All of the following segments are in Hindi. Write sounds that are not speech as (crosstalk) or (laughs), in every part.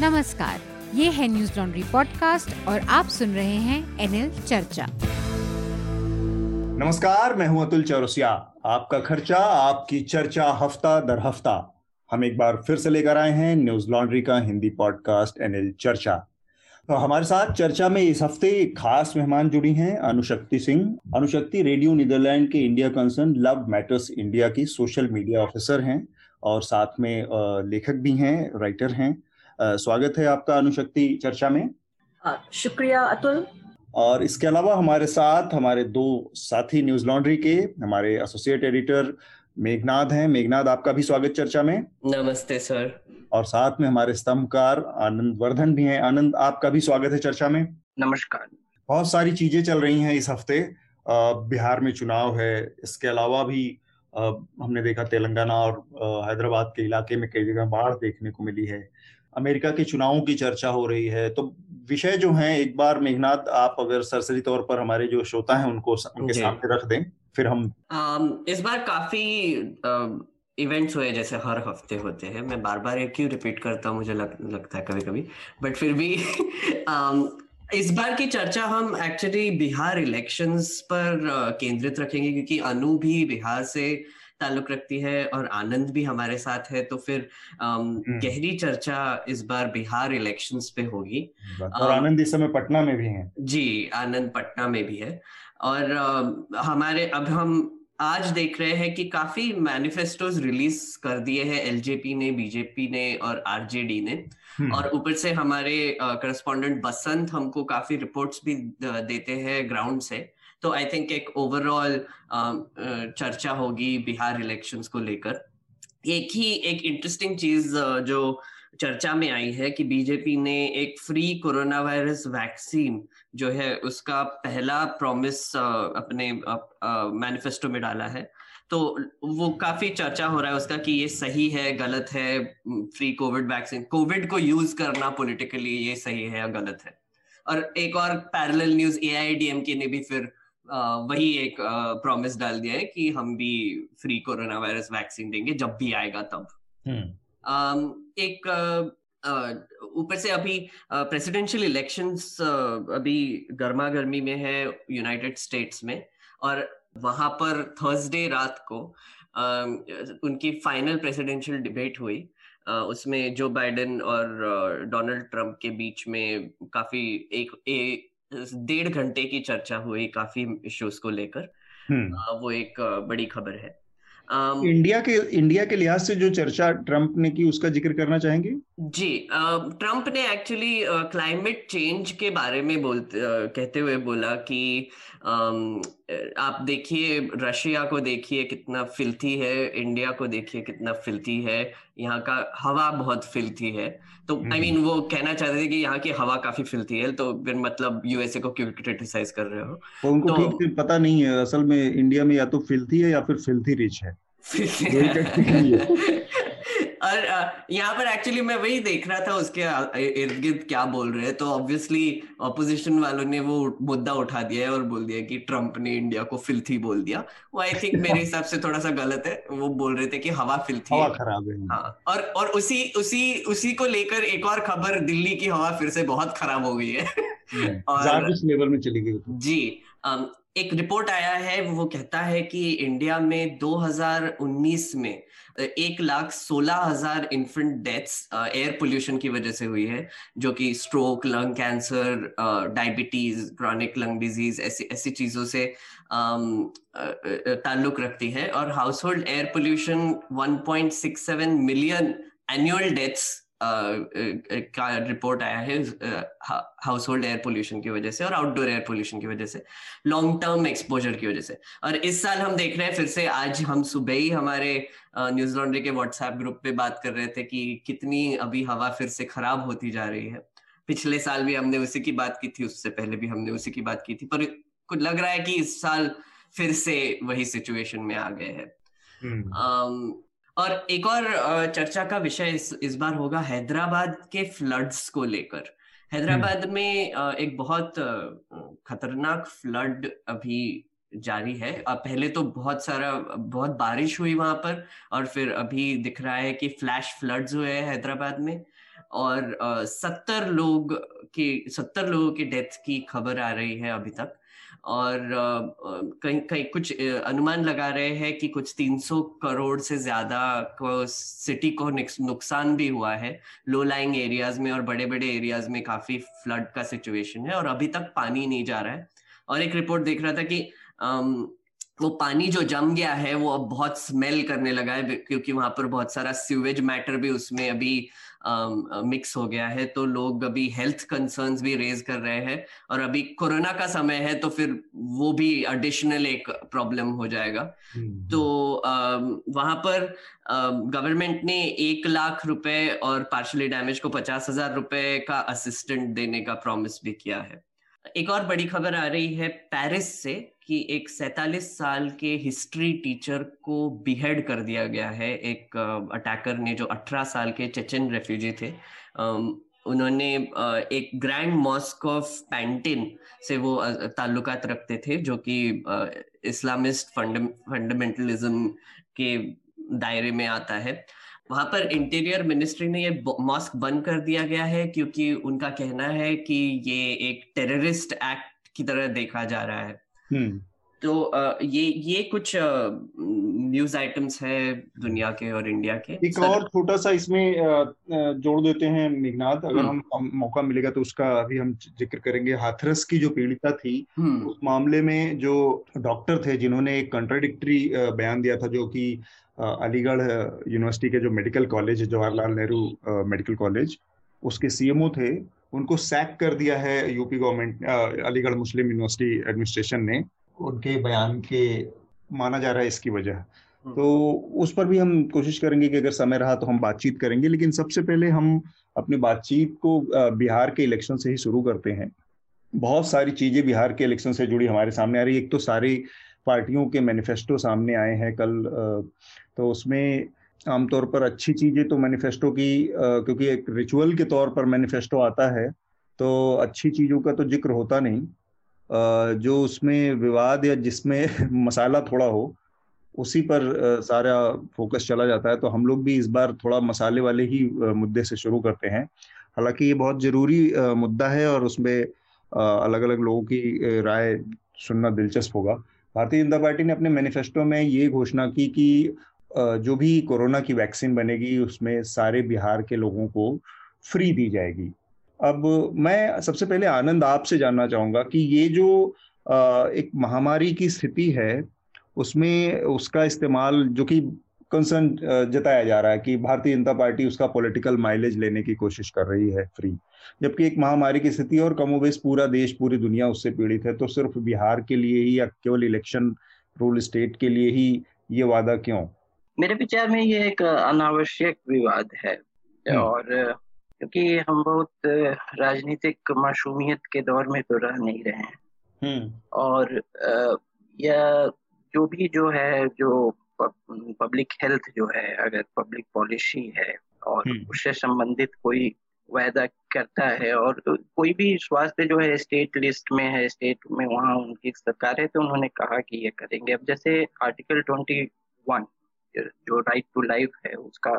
नमस्कार, ये है न्यूज़ लॉन्ड्री पॉडकास्ट और आप सुन रहे हैं एनएल चर्चा। नमस्कार, मैं हूँ अतुल चौरसिया। आपका खर्चा, आपकी चर्चा हफ़्ता दर हफ़्ता। हम एक बार फिर से लेकर आए हैं न्यूज़ लॉन्ड्री का हिंदी पॉडकास्ट एनएल चर्चा। तो हमारे साथ चर्चा में इस हफ़्ते खास मेहमान जुड़ी हैं अनुशक्ति सिंह। अनुशक्ति रेडियो नीदरलैंड के India concern Love Matters India की सोशल मीडिया ऑफिसर हैं और साथ में लेखक भी हैं राइटर हैं। स्वागत है आपका अनुशक्ति चर्चा में। शुक्रिया अतुल। और इसके अलावा हमारे साथ हमारे दो साथी न्यूज़ लॉन्ड्री के हमारे एसोसिएट एडिटर मेघनाथ हैं। मेघनाथ आपका भी स्वागत चर्चा में। नमस्ते सर। और साथ में हमारे स्तंभकार आनंद वर्धन भी हैं। आनंद आपका भी स्वागत है चर्चा में। नमस्कार। बहुत सारी चीज़ें चल रही हैं इस हफ़्ते। बिहार में चुनाव है। इसके अलावा भी हमने देखा तेलंगाना और हैदराबाद के इलाके में कई जगह बाढ़ देखने को मिली है। अमेरिका के चुनावों की चर्चा हो रही है तो विषय जो हैं एक बार मेघनाथ आप अगर सरसरी तौर पर हमारे जो श्रोता हैं उनको उनके सामने रख दें फिर हम इस बार काफ़ी इवेंट्स हुए जैसे हर हफ़्ते होते हैं। मैं बार बार क्यों रिपीट करता हूँ मुझे लग, लगता है कभी कभी बट फिर भी (laughs) इस बार की चर्चा हम एक्चुअली बिहार इलेक्शंस पर केंद्रित रखेंगे क्योंकि अनु भी बिहार से ताल्लुक रखती है और आनंद भी हमारे साथ है तो फिर हम्म। गहरी चर्चा इस बार बिहार इलेक्शंस पे होगी। और आनंद इस समय पटना में भी है। जी आनंद पटना में भी है। और हमारे अब हम आज देख रहे हैं कि काफ़ी मैनिफेस्टोज रिलीज़ कर दिए हैं एलजेपी ने बीजेपी ने और आरजेडी ने। हम्म। और ऊपर से हमारे करस्पॉन्डेंट बसंत हमको काफ़ी रिपोर्ट्स भी देते हैं ग्राउंड से तो आई थिंक एक ओवरऑल चर्चा होगी बिहार इलेक्शंस को लेकर। एक ही एक इंटरेस्टिंग चीज़ जो चर्चा में आई है कि बीजेपी ने एक फ्री कोरोना वायरस वैक्सीन जो है उसका पहला प्रॉमिस अपने मैनिफेस्टो में डाला है। तो वो काफ़ी चर्चा हो रहा है उसका कि ये सही है, गलत है फ्री कोविड वैक्सीन कोविड को यूज़ करना पॉलिटिकली ये सही है या गलत है। और एक और पैरेलल न्यूज़ ए ने भी फिर वही एक प्रॉमिस डाल दिया है कि हम भी फ्री कोरोना वायरस वैक्सीन देंगे जब भी आएगा तब हम्म। एक ऊपर से अभी प्रेसिडेंशियल इलेक्शंस अभी गर्मा गर्मी में है यूनाइटेड स्टेट्स में और वहाँ पर थर्सडे रात को उनकी फाइनल प्रेसिडेंशियल डिबेट हुई उसमें जो बाइडेन और डोनाल्ड ट्रंप के बीच में काफ़ी एक डेढ़ घंटे की चर्चा हुई काफ़ी इश्यूज़ को लेकर। हम्म। वो एक बड़ी खबर है। Um, इंडिया के इंडिया के लिहाज से जो चर्चा ट्रंप ने की उसका ज़िक्र करना चाहेंगे? जी ट्रंप ने एक्चुअली क्लाइमेट चेंज के बारे में बोलते कहते हुए बोला कि आप देखिए रशिया को देखिए कितना फिल्थी है इंडिया को देखिए कितना फिल्थी है यहाँ का हवा बहुत फिलती है। तो आई मीन हम्म। वो कहना चाहते थे कि यहाँ की हवा काफ़ी फिलती है तो फिर मतलब यूएसए को क्यों क्रिटिसाइज कर रहे हो? तो उनको तो, ठीक पता नहीं है असल में इंडिया में या तो फिलती है या फिर फिलती रिच है। (laughs) (laughs) और यहाँ पर एक्चुअली मैं वही देख रहा था उसके इर्द गिर्द क्या बोल रहे हैं। तो ऑब्वियसली ऑपोजिशन वालों ने वो मुद्दा उठा दिया है और बोल दिया कि ट्रंप ने इंडिया को फिल्थी बोल दिया। वो आई थिंक मेरे (laughs) हिसाब से थोड़ा सा गलत है। वो बोल रहे थे कि हवा फिल्थी हवा खराब है। हाँ और और उसी उसी उसी को लेकर एक और खबर दिल्ली की हवा फिर से बहुत खराब हो गई है। (laughs) और लेवल में चली गई जी एक रिपोर्ट आया है वो कहता है कि इंडिया में 2019 में एक लाख सोलह हज़ार इन्फेंट डेथ्स एयर पोल्यूशन की वजह से हुई है, जो कि stroke lung cancer diabetes chronic lung disease ऐसी ऐसी चीज़ों से ताल्लुक रखती है। और house hold air pollution 1.67 million annual deaths का रिपोर्ट आया है हाउस होल्ड एयर पोल्यूशन की वजह से और आउटडोर एयर पोल्यूशन की वजह से लॉन्ग टर्म एक्सपोजर की वजह से। और इस साल हम देख रहे हैं फिर से आज हम सुबह ही हमारे न्यूज़ लॉन्ड्री के व्हाट्सएप ग्रुप पे बात कर रहे थे कि कितनी अभी हवा फिर से खराब होती जा रही है। पिछले साल भी हमने उसी की बात की थी उससे पहले भी हमने उसी की बात की थी पर कुछ लग रहा है कि इस साल फिर से वही सिचुएशन में आ गए हैं। हम्म। और एक और चर्चा का विषय इस इस बार होगा हैदराबाद के फ्लड्स को लेकर। हैदराबाद हम्म। में एक बहुत खतरनाक फ्लड अभी जारी है। अब पहले तो बहुत सारा बहुत बारिश हुई वहाँ पर और फिर अभी दिख रहा है कि फ्लैश फ्लड्स हुए हैं हैदराबाद में। और सत्तर लोग की सत्तर लोगों की डेथ की खबर आ रही है अभी तक। और कहीं कहीं कुछ अनुमान लगा रहे हैं कि कुछ 300 करोड़ से ज़्यादा को सिटी को नुकसान भी हुआ है। लो लाइंग एरियाज़ में और बड़े बड़े एरियाज़ में काफ़ी फ्लड का सिचुएशन है और अभी तक पानी नहीं जा रहा है। और एक रिपोर्ट देख रहा था कि वो पानी जो जम गया है वो अब बहुत स्मेल करने लगा है क्योंकि वहाँ पर बहुत सारा सीवेज मैटर भी उसमें अभी मिक्स हो गया है तो लोग अभी हेल्थ कंसर्न्स भी रेज कर रहे हैं और अभी कोरोना का समय है तो फिर वो भी एडिशनल एक प्रॉब्लम हो जाएगा। हम्म, तो वहाँ पर गवर्नमेंट ने एक लाख रुपए और पार्शली डैमेज को पचास हज़ार रुपए का असिस्टेंट देने का प्रॉमिस भी किया है। एक और बड़ी खबर आ रही है पेरिस से। कि एक सैतालीस साल के हिस्ट्री टीचर को बिहेड कर दिया गया है एक अटैकर ने जो 18 साल के चेचन रेफ्यूजी थे उन्होंने एक ग्रैंड मॉस्क ऑफ़ पैंटिन से वो ताल्लुकात रखते थे जो कि इस्लामिस्ट फंड फंडामेंटलिज्म के दायरे में आता है वहाँ पर इंटीरियर मिनिस्ट्री ने ये मॉस्क बंद कर दिया गया है क्योंकि उनका कहना है कि ये एक टेररिस्ट एक्ट की तरह देखा जा रहा है। तो ये ये कुछ न्यूज़ आइटम्स है दुनिया के और इंडिया के? एक और छोटा सा इसमें जोड़ देते हैं मेघनाथ अगर हम्म। हम मौका मिलेगा तो उसका अभी हम ज़िक्र करेंगे। हाथरस की जो पीड़िता थी हम्म। उस मामले में जो डॉक्टर थे जिन्होंने एक कंट्राडिक्टरी बयान दिया था जो कि अलीगढ़ यूनिवर्सिटी के जो medical college Jawaharlal Nehru medical college उसके सीएमओ थे। उनको सैक कर दिया है UP government Aligarh Muslim university administration ने। उनके बयान के माना जा रहा है इसकी वजह। हम्म। तो उस पर भी हम कोशिश करेंगे कि अगर समय रहा तो हम बातचीत करेंगे लेकिन सबसे पहले हम अपनी बातचीत को बिहार के इलेक्शन से ही शुरू करते हैं। बहुत सारी चीज़ें बिहार के इलेक्शन से जुड़ी हमारे सामने आ रही है। एक तो सारी पार्टियों के मैनिफेस्टो सामने आए हैं कल तो उसमें आमतौर पर अच्छी चीज़ें तो मैनिफेस्टो की क्योंकि एक रिचुअल के तौर पर मैनिफेस्टो आता है तो अच्छी चीज़ों का तो ज़िक्र होता नहीं। जो उसमें विवाद या जिसमें (laughs) मसाला थोड़ा हो, उसी पर सारा फोकस चला जाता है। तो हम लोग भी इस बार थोड़ा मसाले वाले ही मुद्दे से शुरू करते हैं। हालाँकि ये बहुत ज़रूरी मुद्दा है और उसमें अलग अलग लोगों की राय सुनना दिलचस्प होगा। भारतीय जनता पार्टी ने अपने मैनिफेस्टो में ये घोषणा की कि जो भी कोरोना की वैक्सीन बनेगी, उसमें सारे बिहार के लोगों को फ्री दी जाएगी। अब मैं सबसे पहले आनंद आपसे जानना चाहूँगा कि ये जो एक महामारी की स्थिति है, उसमें उसका इस्तेमाल जो कि कंसर्न जताया जा रहा है कि भारतीय जनता पार्टी उसका पॉलिटिकल माइलेज लेने की कोशिश कर रही है फ्री जबकि एक महामारी की स्थिति और कमोबेश पूरा देश, पूरी दुनिया उससे पीड़ित है तो सिर्फ़ बिहार के लिए ही या केवल इलेक्शन रूल स्टेट के लिए ही ये वादा क्यों? मेरे विचार में ये एक अनावश्यक विवाद है हम्म। और क्योंकि हम बहुत राजनीतिक मासूमियत के दौर में तो रह नहीं रहे हैं हम्म। और यह जो भी जो है जो पब्लिक हेल्थ जो है अगर पब्लिक पॉलिसी है और हम्म। उससे संबंधित कोई वायदा करता है और कोई भी स्वास्थ्य जो है स्टेट लिस्ट में है स्टेट में वहाँ उनकी सरकार है तो उन्होंने कहा कि ये करेंगे अब जैसे आर्टिकल ट्वेंटी वन जो राइट टू लाइफ है, उसका,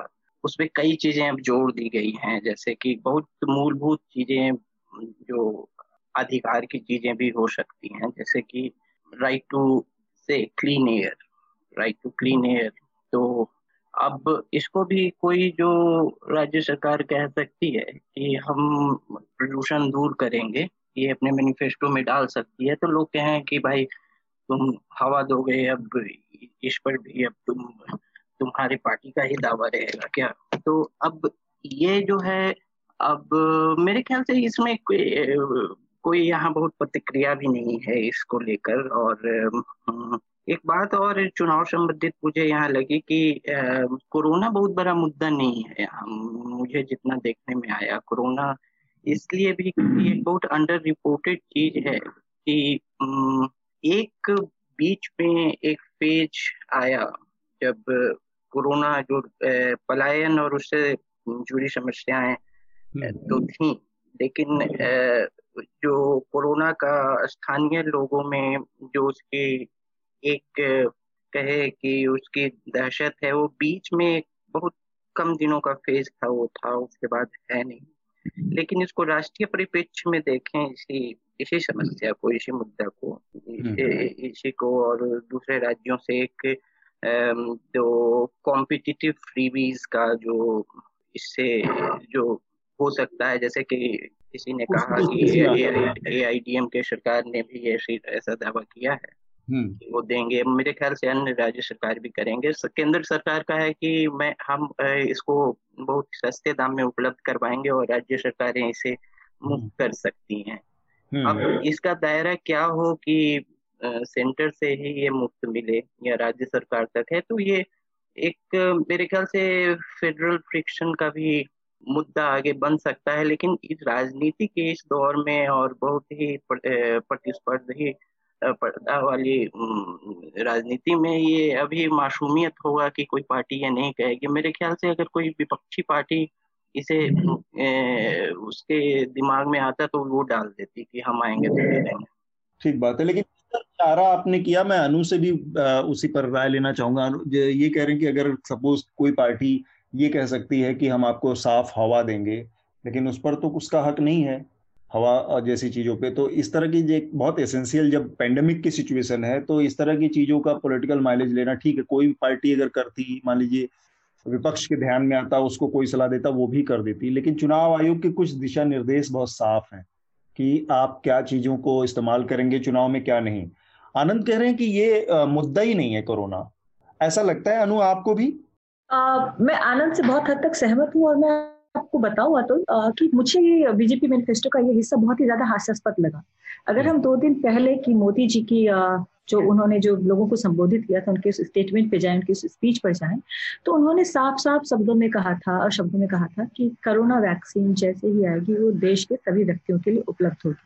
उसमें कई चीज़ें अब जोड़ दी गई हैं, जैसे कि बहुत मूलभूत चीज़ें जो अधिकार की चीज़ें भी हो सकती हैं, जैसे कि राइट टू से clean air right to clean air तो अब इसको भी कोई जो राज्य सरकार कह सकती है कि हम प्रदूषण दूर करेंगे, ये अपने मैनिफेस्टो में डाल सकती है तो लोग कहें कि भाई तुम हवा दोगे अब, इस पर भी अब तुम, तुम्हारी पार्टी का ही दावा रहेगा क्या? तो अब ये जो है, अब मेरे ख्याल से इसमें कोई कोई यहाँ बहुत प्रतिक्रिया भी नहीं है इसको लेकर और एक बात और चुनाव संबंधित मुझे यहाँ लगी कि कोरोना बहुत बड़ा मुद्दा नहीं है। मुझे जितना देखने में आया, कोरोना इसलिए भी एक बहुत अंडर रिपोर्टेड चीज़ है कि एक बीच में एक फ़ेज़ आया जब कोरोना जो पलायन और उससे जुड़ी समस्याएँ हम्म। तो थी लेकिन जो कोरोना का स्थानीय लोगों में जो उसकी एक कहे कि उसकी दहशत है वो बीच में एक बहुत कम दिनों का फ़ेज़ था वो था उसके बाद है नहीं लेकिन इसको राष्ट्रीय परिप्रेक्ष्य में देखें इसी इसी समस्या को इसी मुद्दा को हम्म। इसी को और दूसरे राज्यों से एक जो कॉम्पिटिटिव फ्रीवीज का जो इससे जो हो सकता है जैसे कि किसी ने कहा कि ए आई डी एम के सरकार ने भी ऐसा दावा किया है हम्म। वो देंगे मेरे ख्याल से अन्य राज्य सरकार भी करेंगे केंद्र सरकार का है कि मैं हम इसको बहुत सस्ते दाम में उपलब्ध करवाएँगे और राज्य सरकारें इसे मुक्त हम्म। कर सकती हैं अब हम्म। इसका दायरा क्या हो कि सेंटर से ही ये मुफ़्त मिले या राज्य सरकार तक है तो ये एक मेरे ख्याल से फेडरल फ्रिक्शन का भी मुद्दा आगे बन सकता है लेकिन इस राजनीति के इस दौर में और बहुत ही प्रतिस्पर्धी पर्दा वाली राजनीति में ये अभी मासूमियत होगा कि कोई पार्टी ये नहीं कहेगी मेरे ख्याल से अगर कोई विपक्षी पार्टी इसे ए, उसके दिमाग में आता तो वो डाल देती कि हम आएँगे तो दे देंगे। ठीक बात है लेकिन चारा आपने किया मैं अनु से भी उसी पर राय लेना चाहूँगा। ये कह रहे हैं कि अगर सपोज़ कोई पार्टी ये कह सकती है कि हम आपको साफ़ हवा देंगे लेकिन उस पर तो उसका हक नहीं है हवा जैसी चीज़ों पे तो इस तरह की बहुत एसेंशियल जब पेंडेमिक की सिचुएशन है तो इस तरह की चीज़ों का पॉलिटिकल माइलेज लेना ठीक है। कोई पार्टी अगर करती मान लीजिए विपक्ष के ध्यान में आता उसको कोई सलाह देता वो भी कर देती। लेकिन चुनाव आयोग के कुछ दिशा निर्देश बहुत साफ़ हैं कि आप क्या चीज़ों को इस्तेमाल करेंगे चुनाव में क्या नहीं। आनंद कह रहे हैं कि ये आ, मुद्दा ही नहीं है कोरोना। ऐसा लगता है? अनु आपको भी? आ, मैं आनंद से बहुत हद तक सहमत हूँ और मैं आपको बताऊँ अतुल कि मुझे ये बीजेपी मैनिफेस्टो का ये हिस्सा बहुत ही ज़्यादा हास्यास्पद लगा। अगर हम दो दिन पहले की मोदी जी की जो उन्होंने जो लोगों को संबोधित किया था उनके उस स्टेटमेंट पे जाए उनके स्पीच पर जाए तो उन्होंने साफ़ साफ़ शब्दों में कहा था और शब्दों में कहा था कि कोरोना वैक्सीन जैसे ही आएगी वो देश के सभी व्यक्तियों के लिए उपलब्ध होगी।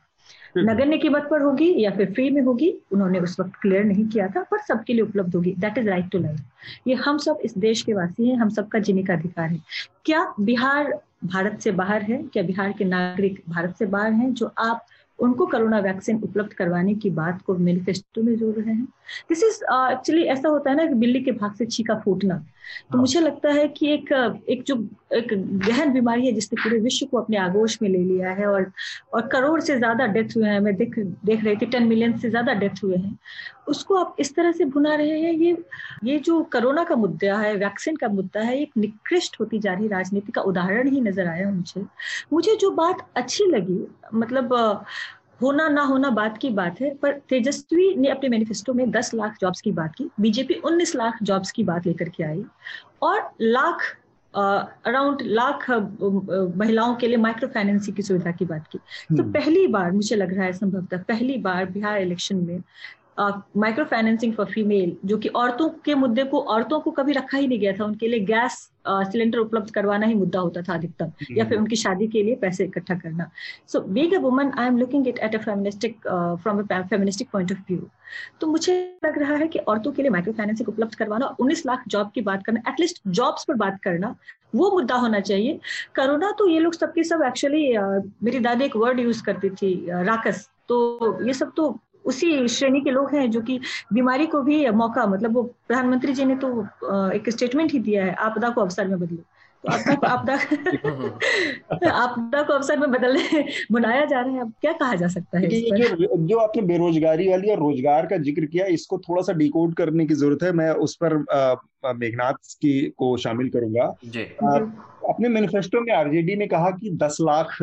हम्म। नगण्य कीमत पर होगी या फिर फ्री में होगी उन्होंने उस वक्त क्लियर नहीं किया था पर सबके लिए उपलब्ध होगी। That is right to life ये हम सब इस देश के वासी हैं हम सबका जीने का अधिकार है। क्या बिहार भारत से बाहर है? क्या बिहार के नागरिक भारत से बाहर हैं जो आप उनको कोरोना वैक्सीन उपलब्ध करवाने की बात को मैनिफेस्टो में जोड़ रहे हैं। दिस इज़ एक्चुअली ऐसा होता है ना कि बिल्ली के भाग से छीका फूटना। तो हाँ. मुझे लगता है कि एक एक जो एक गहन बीमारी है जिसने पूरे विश्व को अपने आगोश में ले लिया है और और करोड़ से ज़्यादा डेथ हुए हैं। मैं देख देख रही थी टेन मिलियन से ज़्यादा डेथ हुए हैं। उसको आप इस तरह से भुना रहे हैं ये ये जो कोरोना का मुद्दा है वैक्सीन का मुद्दा है एक निकृष्ट होती जा रही राजनीति का उदाहरण ही नज़र आया मुझे। मुझे जो बात अच्छी लगी मतलब होना ना होना बात की बात है पर तेजस्वी ने अपने मैनिफेस्टो में 10 लाख जॉब्स की बात की बीजेपी 19 लाख जॉब्स की बात लेकर के आई और लाख अराउंड लाख महिलाओं के लिए माइक्रो फाइनेंसिंग की सुविधा की बात की तो हम्म। पहली बार मुझे लग रहा है संभवतः पहली बार बिहार इलेक्शन में माइक्रो फाइनेंसिंग फॉर फीमेल जो कि औरतों के मुद्दे को औरतों को कभी रखा ही नहीं गया था। उनके लिए गैस सिलेंडर उपलब्ध करवाना ही मुद्दा होता था अधिकतम या फिर उनकी शादी के लिए पैसे इकट्ठा करना। So being a woman I am looking it at a feministic from a feministic point of view तो मुझे लग रहा है कि औरतों के लिए माइक्रो फाइनेंसिंग उपलब्ध करवाना उन्नीस लाख जॉब की बात करना एटलीस्ट जॉब्स पर बात करना वो मुद्दा होना चाहिए। कोरोना तो ये लोग सबके सब एक्चुअली मेरी दादी एक वर्ड यूज़ करती थी राकस तो ये सब तो उसी श्रेणी के लोग हैं जो कि बीमारी को भी मौका मतलब वो प्रधानमंत्री जी ने तो एक स्टेटमेंट ही दिया है आपदा को अवसर में बदलो। तो आपदा को आपदा (laughs) (laughs) आपदा को अवसर में बदलने (laughs) बनाया जा रहा है अब क्या कहा जा सकता है जो जो आपने बेरोजगारी वाली और रोज़गार का ज़िक्र किया इसको थोड़ा सा डिकोड करने की ज़रूरत है मैं उस पर मेघनाथ की को शामिल करूँगा। अपने मैनिफेस्टो में आरजेडी ने कहा कि दस लाख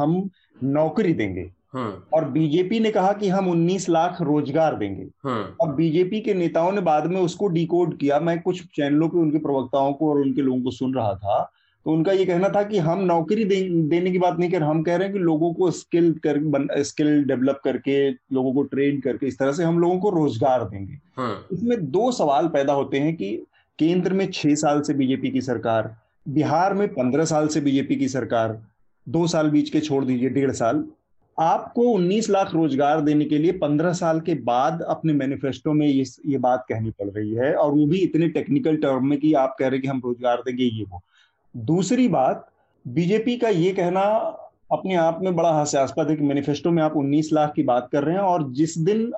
हम नौकरी देंगे। हाँ। और बीजेपी ने कहा कि हम 19 लाख रोज़गार देंगे। हाँ। अब बीजेपी के नेताओं ने बाद में उसको डिकोड किया। मैं कुछ चैनलों पे उनके प्रवक्ताओं को और उनके लोगों को सुन रहा था। तो उनका ये कहना था कि हम नौकरी दे, देने की बात नहीं कर हम कह रहे हैं कि लोगों को स्किल कर स्किल डेवलप करके लोगों को ट्रेन करके इस तरह से हम लोगों को रोज़गार देंगे। हाँ। इसमें दो सवाल पैदा होते हैं कि केंद्र में छह साल से बीजेपी की सरकार बिहार में पंद्रह साल से बीजेपी की सरकार दो साल बीच के छोड़ दीजिए डेढ़ साल। आपको 19 लाख रोज़गार देने के लिए 15 साल के बाद अपने मैनिफेस्टो में ये ये बात कहनी पड़ रही है और वो भी इतने टेक्निकल टर्म में कि आप कह रहे कि हम रोज़गार देंगे ये वो दूसरी बात बीजेपी का ये कहना अपने आप में बड़ा हास्यास्पद है कि मैनिफेस्टो में आप 19 लाख की बात कर रहे हैं और जिस दिन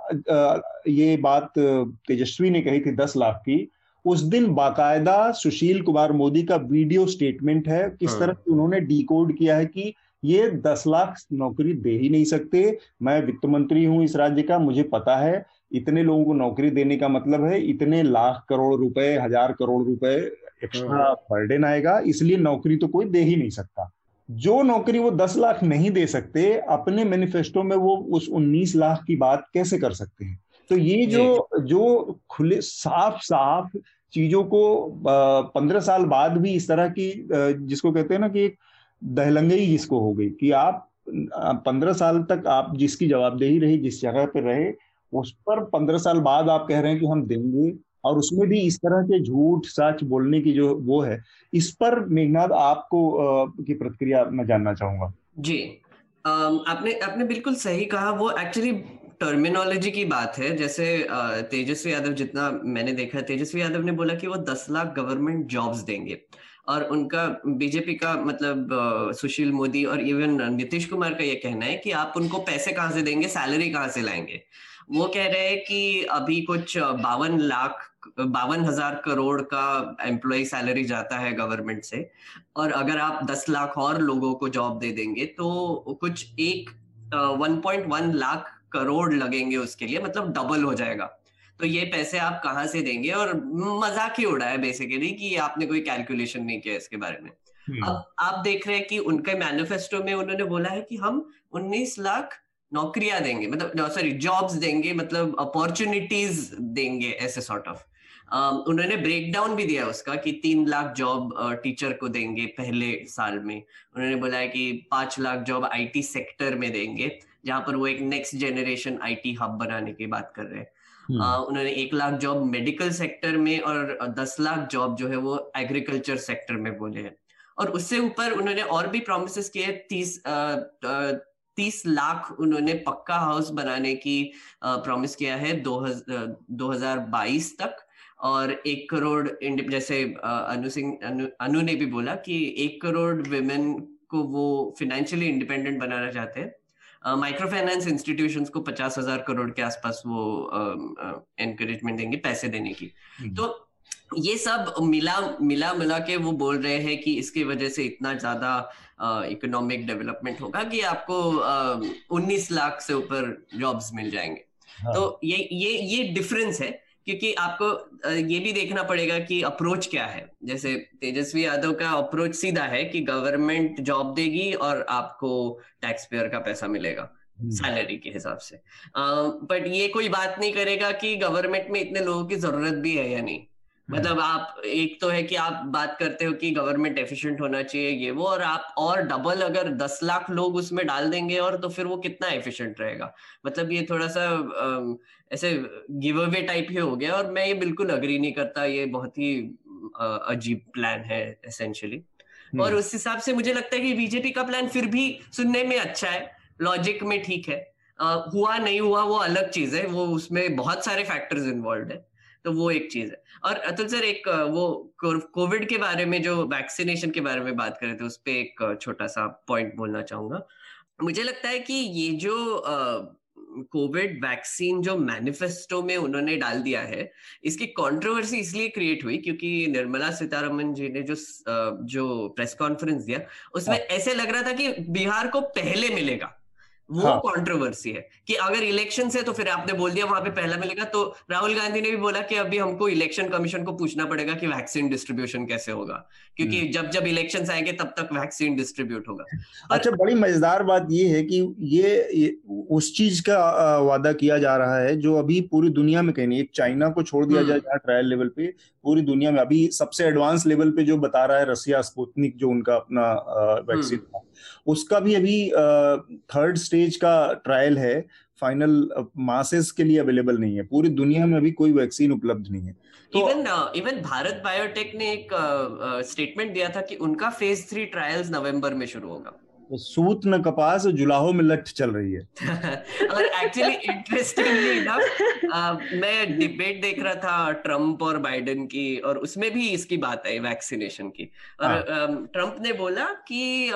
ये बात तेजस्वी ने कही थी 10 लाख की उस दिन बाकायदा सुशील कुमार मोदी का वीडियो स्टेटमेंट है किस हाँ। तरह से उन्होंने डिकोड किया है कि ये दस लाख नौकरी दे ही नहीं सकते। मैं वित्त मंत्री हूँ इस राज्य का मुझे पता है। इतने लोगों को नौकरी देने का मतलब है इतने लाख करोड़ रुपए हज़ार करोड़ रुपए एक्स्ट्रा बर्डन आएगा इसलिए नौकरी तो कोई दे ही नहीं सकता। जो नौकरी वो दस लाख नहीं दे सकते अपने मैनिफेस्टो में वो उस उन्नीस लाख की बात कैसे कर सकते हैं? तो ये जो। जो खुले साफ़ साफ़ चीज़ों को पंद्रह साल बाद भी इस तरह की जिसको कहते हैं ना कि एक दहलंगई जिसको हो गई कि आप पंद्रह साल तक आप जिसकी जवाबदेही रही जिस जगह पर रहे उस पर पंद्रह साल बाद आप कह रहे हैं कि हम देंगे। और उसमें भी इस तरह के झूठ सच बोलने की जो वो है इस पर मेघनाथ आपको आ, की प्रतिक्रिया मैं जानना चाहूँगा। जी। आ, आपने आपने बिल्कुल सही कहा। वो एक्चुअली टर्मिनोलॉजी की बात है। जैसे तेजस्वी यादव जितना मैंने देखा तेजस्वी यादव ने बोला कि वो दस लाख गवर्नमेंट जॉब्स देंगे। और उनका, बीजेपी का मतलब सुशील मोदी और इवन नीतीश कुमार का ये कहना है कि आप उनको पैसे कहाँ से देंगे सैलरी कहाँ से लाएँगे? वो कह रहे हैं कि अभी कुछ बावन लाख, बावन हज़ार करोड़ का एम्प्लॉय सैलरी जाता है गवर्नमेंट से और अगर आप दस लाख और लोगों को जॉब दे देंगे तो कुछ एक one point one lakh crore लगेंगे उसके लिए मतलब डबल हो जाएगा। तो ये पैसे आप कहाँ से देंगे? और मज़ाक ही उड़ा है बेसिकली कि आपने कोई कैलकुलेशन नहीं किया इसके बारे में। हम्म। अब आप देख रहे हैं कि उनके मैनिफेस्टो में उन्होंने बोला है कि हम 19 लाख नौकरियाँ देंगे मतलब सॉरी जॉब्स देंगे मतलब अपॉर्चुनिटीज़ देंगे ऐसे सॉर्ट ऑफ़ उन्होंने ब्रेक डाउन भी दिया उसका कि तीन लाख जॉब टीचर को देंगे पहले साल में। उन्होंने बोला है कि पाँच लाख जॉब आईटी सेक्टर में देंगे जहाँ पर वो एक नेक्स्ट जनरेशन आईटी हब बनाने की बात कर रहे हैं। उन्होंने एक लाख जॉब मेडिकल सेक्टर में और दस लाख जॉब जो है वो एग्रीकल्चर सेक्टर में बोले हैं। और उससे ऊपर उन्होंने और भी प्रोमिस किए तीस तीस लाख उन्होंने पक्का हाउस बनाने की प्रॉमिस किया है दो, दो हज़ार बाईस तक। और एक करोड़ जैसे अनु सिंह अनु, अनु ने भी बोला कि एक करोड़ विमेन को वो फिनेंशियली इंडिपेंडेंट बनाना चाहते हैं। माइक्रो फाइनेंस इंस्टीट्यूशन को पचास हज़ार करोड़ के आसपास वो एनकरेजमेंट देंगे पैसे देने की हम्म। तो ये सब मिला मिला मिला के वो बोल रहे हैं कि इसकी वजह से इतना ज़्यादा इकोनॉमिक डेवलपमेंट होगा कि आपको उन्नीस लाख से ऊपर जॉब्स मिल जाएँगे हाँ. तो ये ये ये डिफरेंस है क्योंकि आपको ये भी देखना पड़ेगा कि अप्रोच क्या है। जैसे तेजस्वी यादव का अप्रोच सीधा है कि गवर्नमेंट जॉब देगी और आपको टैक्स पेयर का पैसा मिलेगा सैलरी हम्म। के हिसाब से। बट ये कोई बात नहीं करेगा कि गवर्नमेंट में इतने लोगों की ज़रूरत भी है या नहीं। मतलब आप एक तो है कि आप बात करते हो कि गवर्नमेंट एफिशिएंट होना चाहिए ये वो और आप और डबल अगर दस लाख लोग उसमें डाल देंगे और तो फिर वो कितना एफिशिएंट रहेगा। मतलब ये थोड़ा सा ऐसे गिव अवे टाइप ही हो गया और मैं ये बिल्कुल अग्री नहीं करता ये बहुत ही अजीब प्लान है एसेंशियली हम्म। और उस हिसाब से मुझे लगता है कि बीजेपी का प्लान फिर भी सुनने में अच्छा है लॉजिक में ठीक है। हुआ नहीं हुआ वो अलग चीज़ है वो उसमें बहुत सारे फैक्टर्स इन्वॉल्व है तो वो एक चीज़ है। और अतुल सर एक वो कोविड के बारे में जो वैक्सीनेशन के बारे में बात कर रहे थे उस पर एक छोटा सा पॉइंट बोलना चाहूँगा। मुझे लगता है कि ये जो कोविड वैक्सीन जो मैनिफेस्टो में उन्होंने डाल दिया है इसकी कंट्रोवर्सी इसलिए क्रिएट हुई क्योंकि निर्मला सीतारमन जी ने जो जो प्रेस कॉन्फ्रेंस दिया उसमें हाँ। ऐसे लग रहा था कि बिहार को पहले मिलेगा वो हाँ. कंट्रोवर्सी है कि अगर इलेक्शन है तो फिर आपने बोल दिया वहाँ पे पहला मिलेगा तो राहुल गांधी ने भी बोला कि अभी हमको इलेक्शन कमीशन को पूछना पड़ेगा कि वैक्सीन डिस्ट्रीब्यूशन कैसे होगा क्योंकि हम्म। जब जब इलेक्शन आएँगे तब तक वैक्सीन डिस्ट्रीब्यूट होगा अच्छा बड़ी मज़ेदार बात ये है कि ये, ये उस चीज़ का वादा किया जा रहा है जो अभी पूरी दुनिया में कहीं नहीं चाइना को छोड़ दिया जाए हम्म। ट्रायल लेवल पे पूरी दुनिया में अभी सबसे एडवांस लेवल पे जो बता रहा है रसिया स्पुतनिक जो उनका अपना वैक्सीन था उसका भी अभी थर्ड स्टेज का ट्रायल है। फाइनल मासेस के लिए अवेलेबल नहीं है। पूरी दुनिया में अभी कोई वैक्सीन उपलब्ध नहीं है। तो इवन इवन भारत बायोटेक ने एक स्टेटमेंट दिया था कि उनका फ़ेज़ थ्री ट्रायल्स नवंबर में शुरू होगा। तो सूत न कपास जुलाहो में लठ चल रही है। और एक्चुअली इंटरेस्टिंगली इनफ मैं डिबेट देख रहा था ट्रंप और बाइडेन की और उसमें भी इसकी बात आई वैक्सीनेशन की। और ट्रंप हाँ. ने बोला कि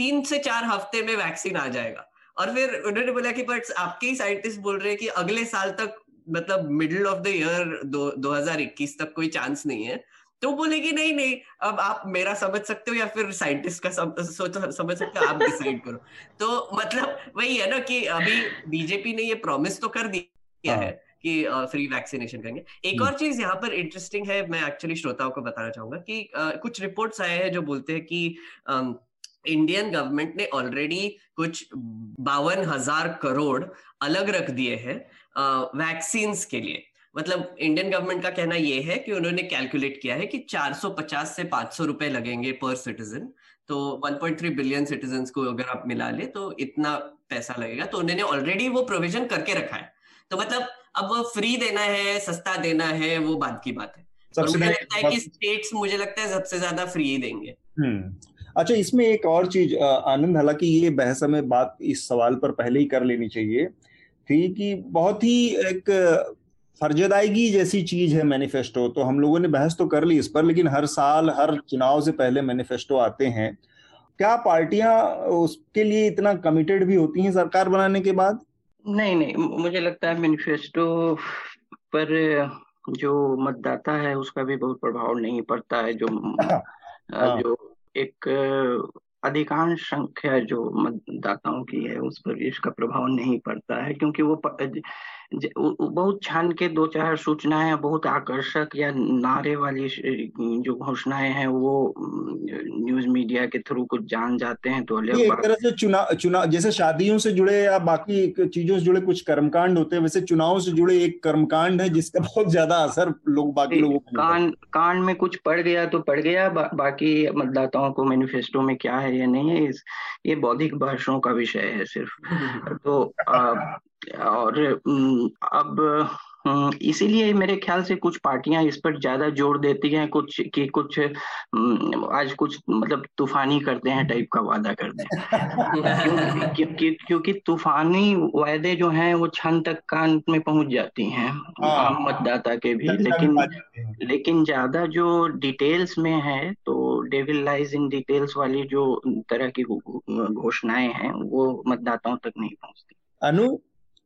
तीन से चार हफ़्ते में वैक्सीन आ जाएगा। और फिर उन्होंने बोला कि बट आपके ही साइंटिस्ट बोल रहे हैं कि अगले साल तक मतलब मिडिल ऑफ़ द ईयर दो, 2021 तक कोई चांस नहीं है। तो बोलेगी नहीं नहीं अब आप मेरा समझ सकते हो या फिर साइंटिस्ट का सम, सोच समझ सकते हो आप डिसाइड करो। तो मतलब वही है ना कि अभी बीजेपी ने ये प्रॉमिस तो कर दिया है हाँ। कि फ्री वैक्सीनेशन करेंगे। एक और चीज़ यहाँ पर इंटरेस्टिंग है मैं एक्चुअली श्रोताओं को बताना चाहूँगा कि कुछ रिपोर्ट्स आए हैं जो बोलते हैं कि इंडियन गवर्नमेंट ने ऑलरेडी कुछ बावन हज़ार करोड़ अलग रख दिए हैं वैक्सीन के लिए। मतलब इंडियन गवर्नमेंट का कहना यह है कि उन्होंने कैलकुलेट किया है कि 450 से 500 रुपए लगेंगे पर सिटीजन तो 1.3 बिलियन सिटीजन को अगर आप मिला ले तो इतना पैसा लगेगा। तो उन्होंने ऑलरेडी वो प्रोविज़न करके रखा है। तो मतलब अब वो फ्री देना है सस्ता देना है वो बात की बात है। मुझे लगता है कि स्टेट्स मुझे लगता है सबसे ज़्यादा फ्री ही देंगे। हम्म। अच्छा इसमें एक और चीज़ आनंद हालाँकि ये बहस हमें बात इस सवाल पर पहले ही कर लेनी चाहिए थी कि बहुत ही एक फर्जदायगी जैसी चीज़ है मैनिफेस्टो तो हम लोगों ने बहस तो कर ली इस पर लेकिन हर साल हर चुनाव से पहले मैनिफेस्टो आते हैं क्या पार्टियाँ उसके लिए इतना कमिटेड भी होती हैं सरकार बनाने के बाद नहीं नहीं मुझे लगता है मैनिफेस्टो पर जो मतदाता है उसका भी बहुत प्रभाव नहीं पड़ता है जो (laughs) हाँ। जो एक अधिकांश संख्या जो मतदाताओं की है, उस पर इसका प्रभाव नहीं पड़ता है, क्योंकि वो बहुत छान के दो चार सूचनाएँ बहुत आकर्षक या नारे वाली जो घोषणाएँ हैं वो न्यूज़ मीडिया के थ्रू कुछ जान जाते हैं तो एक तरह से चुनाव चुनाव जैसे शादियों से जुड़े या बाकी चीज़ों से जुड़े कुछ कर्मकांड होते हैं वैसे चुनाव से जुड़े एक कर्मकांड है जिसका (laughs) बहुत ज़्यादा असर लोग बाकी लोगों कांड कांड में कुछ पड़ गया तो पड़ गया बा, बाकी मतदाताओं को मैनिफेस्टो में क्या है या नहीं है ये बौद्धिक भाषणों का विषय है सिर्फ़। तो आ, और अब इसीलिए मेरे ख्याल से कुछ पार्टियाँ इस पर ज़्यादा ज़ोर देती हैं कुछ कि कुछ आज कुछ मतलब तूफानी करते हैं टाइप का वादा करते हैं। (laughs) क्योंकि क्योंकि तूफानी वायदे जो हैं वो क्षण तक कान में पहुँच जाती हैं हाँ। आम मतदाता के भी लेकिन लेकिन ज़्यादा जो डिटेल्स में है तो डेविल लाइज इन डिटेल्स वाली जो तरह की घोषणाएँ हैं वो मतदाताओं तक नहीं पहुँचती। अनु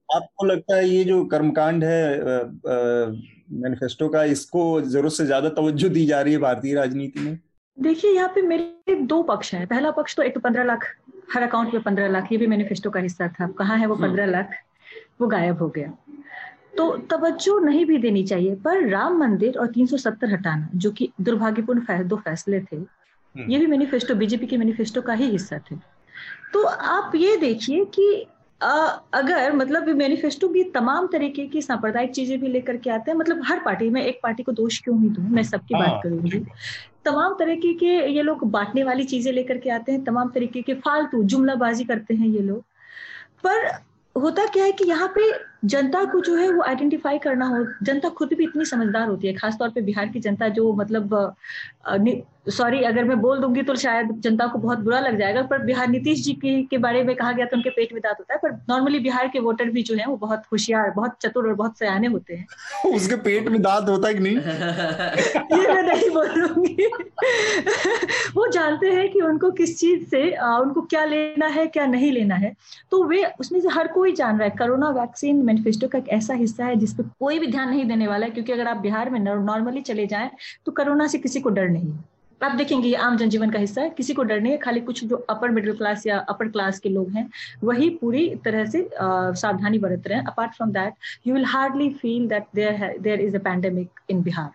आपको लगता है ये जो कर्मकांड है मैनिफेस्टो का इसको ज़रूरत से ज़्यादा तवज्जो दी जा रही है भारतीय राजनीति में? देखिए यहाँ पे मेरे दो पक्ष हैं। पहला पक्ष तो एक तो पंद्रह लाख हर अकाउंट में पंद्रह लाख ये भी मैनिफेस्टो का हिस्सा था। कहाँ है वो हम्म। पंद्रह लाख? वो गायब हो गया। तो तवज्जो नहीं भी देनी चाहिए पर राम मंदिर और 370 हटाना जो कि दुर्भाग्यपूर्ण दो फैसले थे हम्म। ये भी मैनिफेस्टो बीजेपी के मैनिफेस्टो का ही हिस्सा थे। तो आप ये देखिए कि अगर मतलब मैनिफेस्टो भी तमाम तरीके की सांप्रदायिक चीज़ें भी लेकर के आते हैं मतलब हर पार्टी में एक पार्टी को दोष क्यों ही दू? मैं सबकी बात हाँ। करूँगी। तमाम तरीके के ये लोग बांटने वाली चीज़ें लेकर के आते हैं तमाम तरीके के फालतू जुमलाबाजी करते हैं ये लोग। पर होता क्या है कि यहाँ पे जनता को जो है वो आइडेंटिफाई करना हो जनता खुद भी इतनी समझदार होती है खासतौर पे बिहार की जनता जो मतलब सॉरी अगर मैं बोल दूँगी तो शायद जनता को बहुत बुरा लग जाएगा पर बिहार नीतीश जी के, के बारे में कहा गया तो उनके पेट में दांत होता है पर नॉर्मली बिहार के वोटर भी जो है वो बहुत होशियार बहुत चतुर और बहुत सयाने होते हैं। (laughs) उसके पेट में दांत होता है कि नहीं? (laughs) ये मैं नहीं बोलूँगी। (laughs) वो जानते हैं कि उनको किस चीज़ से उनको क्या लेना है क्या नहीं लेना है तो वे उसमें से हर कोई जान रहा है कोरोना वैक्सीन मैनिफेस्टो का एक ऐसा हिस्सा है जिसपे कोई भी ध्यान नहीं देने वाला है, क्योंकि अगर आप बिहार में नॉर्मली चले जाएँ तो कोरोना से किसी को डर नहीं है। आप देखेंगे ये आम जनजीवन का हिस्सा है, किसी को डर नहीं है, खाली कुछ जो अपर मिडिल क्लास या अपर क्लास के लोग हैं, वही पूरी तरह से सावधानी बरत रहे हैं। Apart from that you will hardly feel that there there is a pandemic in Bihar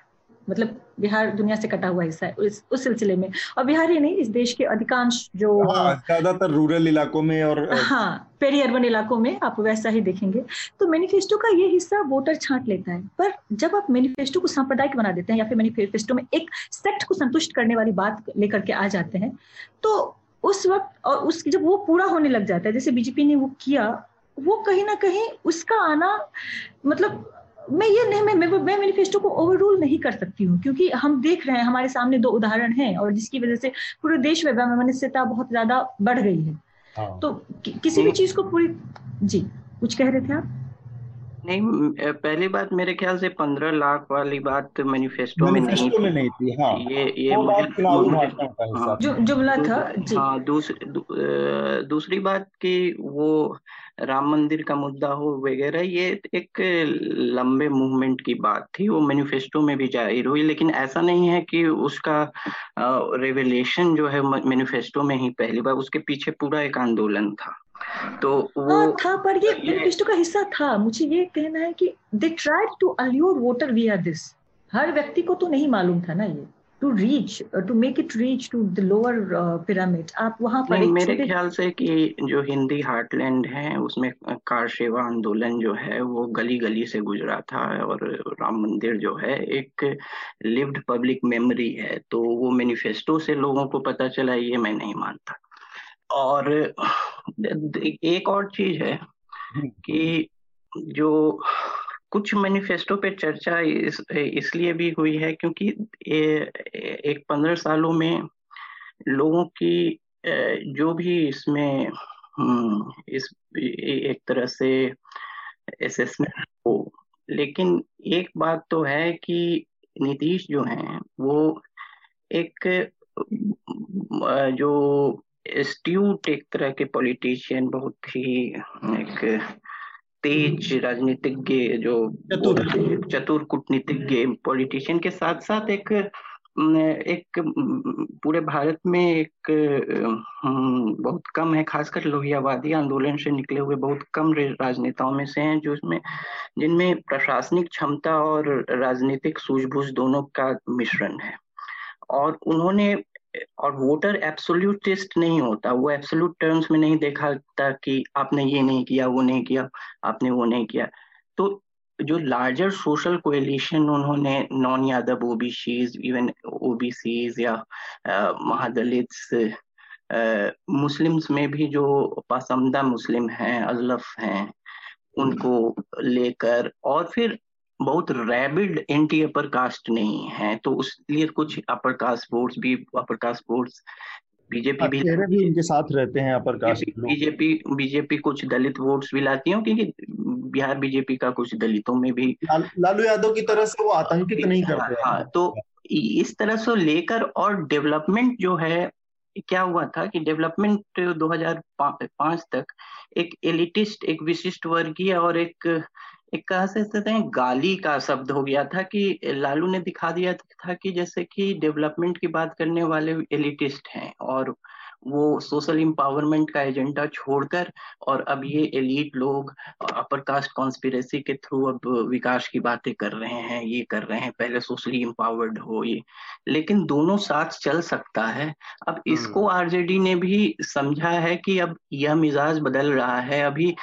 मतलब बिहार दुनिया से कटा हुआ हिस्सा है उस उस सिलसिले में। और बिहार ही नहीं इस देश के अधिकांश जो हाँ, ज़्यादातर रूरल इलाकों में और हाँ पेरी अर्बन इलाकों में आप वैसा ही देखेंगे। तो मैनिफेस्टो का ये हिस्सा वोटर छांट लेता है। पर जब आप मैनिफेस्टो को सांप्रदायिक बना देते हैं या फिर मैनिफेस्टो में एक सेक्ट को संतुष्ट करने वाली बात लेकर के आ जाते हैं तो उस वक्त और उस जब वो पूरा होने लग जाता है जैसे बीजेपी ने वो किया वो कहीं ना कहीं उसका आना मतलब मैं ये नहीं मैं मैं मैनिफेस्टो को ओवर रूल नहीं कर सकती हूँ क्योंकि हम देख रहे हैं हमारे सामने दो उदाहरण हैं और जिसकी वजह से पूरे देश में वैमनस्यता बहुत ज़्यादा बढ़ गई है हाँ। तो कि, किसी भी चीज़ को पूरी जी कुछ कह रहे थे आप नहीं पहली बात मेरे ख्याल से पंद्रह लाख वाली बात मैनिफेस्टो में नहीं में नहीं थी हाँ। ये ये तो मुझे, हाँ, जुमला था जी। हाँ दूसरी दू, दूसरी बात कि वो राम मंदिर का मुद्दा हो वगैरह ये एक लंबे मूवमेंट की बात थी वो मैनिफेस्टो में भी ज़ाहिर हुई लेकिन ऐसा नहीं है कि उसका रेवलेशन जो है मैनिफेस्टो में ही पहली बार उसके पीछे पूरा एक आंदोलन था। तो वो हाँ, था पर ये मैनिफेस्टो का हिस्सा था। मुझे ये कहना है कि they tried to allure voter we are this हर व्यक्ति को तो नहीं मालूम था ना ये। To reach to make it reach to the lower pyramid आप वहाँ पर मेरे ख्याल से कि जो हिंदी हार्टलैंड है उसमें कार सेवा आंदोलन जो है वो गली गली से गुजरा था और राम मंदिर जो है एक लिव्ड पब्लिक मेमोरी है। तो वो मैनिफेस्टो से लोगों को पता चला ये मैं नहीं मानता। और एक और चीज़ है हम्म। कि जो कुछ मैनिफेस्टो पे चर्चा इस इसलिए भी हुई है क्योंकि ए, एक पंद्रह सालों में लोगों की जो भी इसमें हम्म, इस एक तरह से असेसमेंट हो लेकिन एक बात तो है कि नीतीश जो हैं वो एक जो स्ट्यूट एक तरह के पॉलिटिशियन बहुत ही एक तेज राजनीतिज्ञ जो चतुर। कूटनीतिज्ञ पॉलिटिशियन के साथ साथ एक एक पूरे भारत में एक बहुत कम है खासकर लोहियावादी आंदोलन से निकले हुए बहुत कम राजनेताओं में से हैं जो इसमें जिनमें प्रशासनिक क्षमता और राजनीतिक सूझबूझ दोनों का मिश्रण है। और उन्होंने और वोटर एब्सोल्यूटिस्ट नहीं होता। वो एब्सोल्यूट टर्म्स में नहीं देखा था कि आपने ये नहीं किया, वो नहीं किया, आपने वो नहीं किया। तो जो लार्जर सोशल कोएलिशन उन्होंने non Yadav OBCs even OBCs या महादलित मुस्लिम्स में भी जो पासमदा मुस्लिम हैं अजलफ हैं, उनको लेकर और फिर बहुत रैबिड एंटी अपर कास्ट नहीं है तो उसलिए कुछ अपर कास्ट वोट्स भी अपर कास्ट वोट्स बीजेपी भी, भी इनके साथ रहते हैं अपर कास्ट बीजेपी बीजेपी कुछ दलित वोट्स भी लाती है क्योंकि बिहार बीजेपी का कुछ दलितों में भी लालू यादव की तरह से वो आतंकित नहीं करते हाँ। तो इस तरह से लेकर और डेवलपमेंट जो है क्या हुआ था कि डेवलपमेंट 2005 तक एक एलिटिस्ट एक विशिष्ट वर्गीय और एक एक कहा सकते हैं, गाली का शब्द हो गया था कि लालू ने दिखा दिया था कि जैसे कि डेवलपमेंट की बात करने वाले एलिटिस्ट हैं और वो सोशल एम्पावरमेंट का एजेंडा छोड़कर और अब ये एलिट लोग अपर कास्ट कॉन्स्पिरेसी के थ्रू अब विकास की बातें कर रहे हैं ये कर रहे हैं पहले सोशली एम्पावर्ड हो ये। लेकिन दोनों साथ चल सकता है। अब इसको आरजेडी हम्म। ने भी समझा है कि अब यह मिजाज बदल रहा है। अभी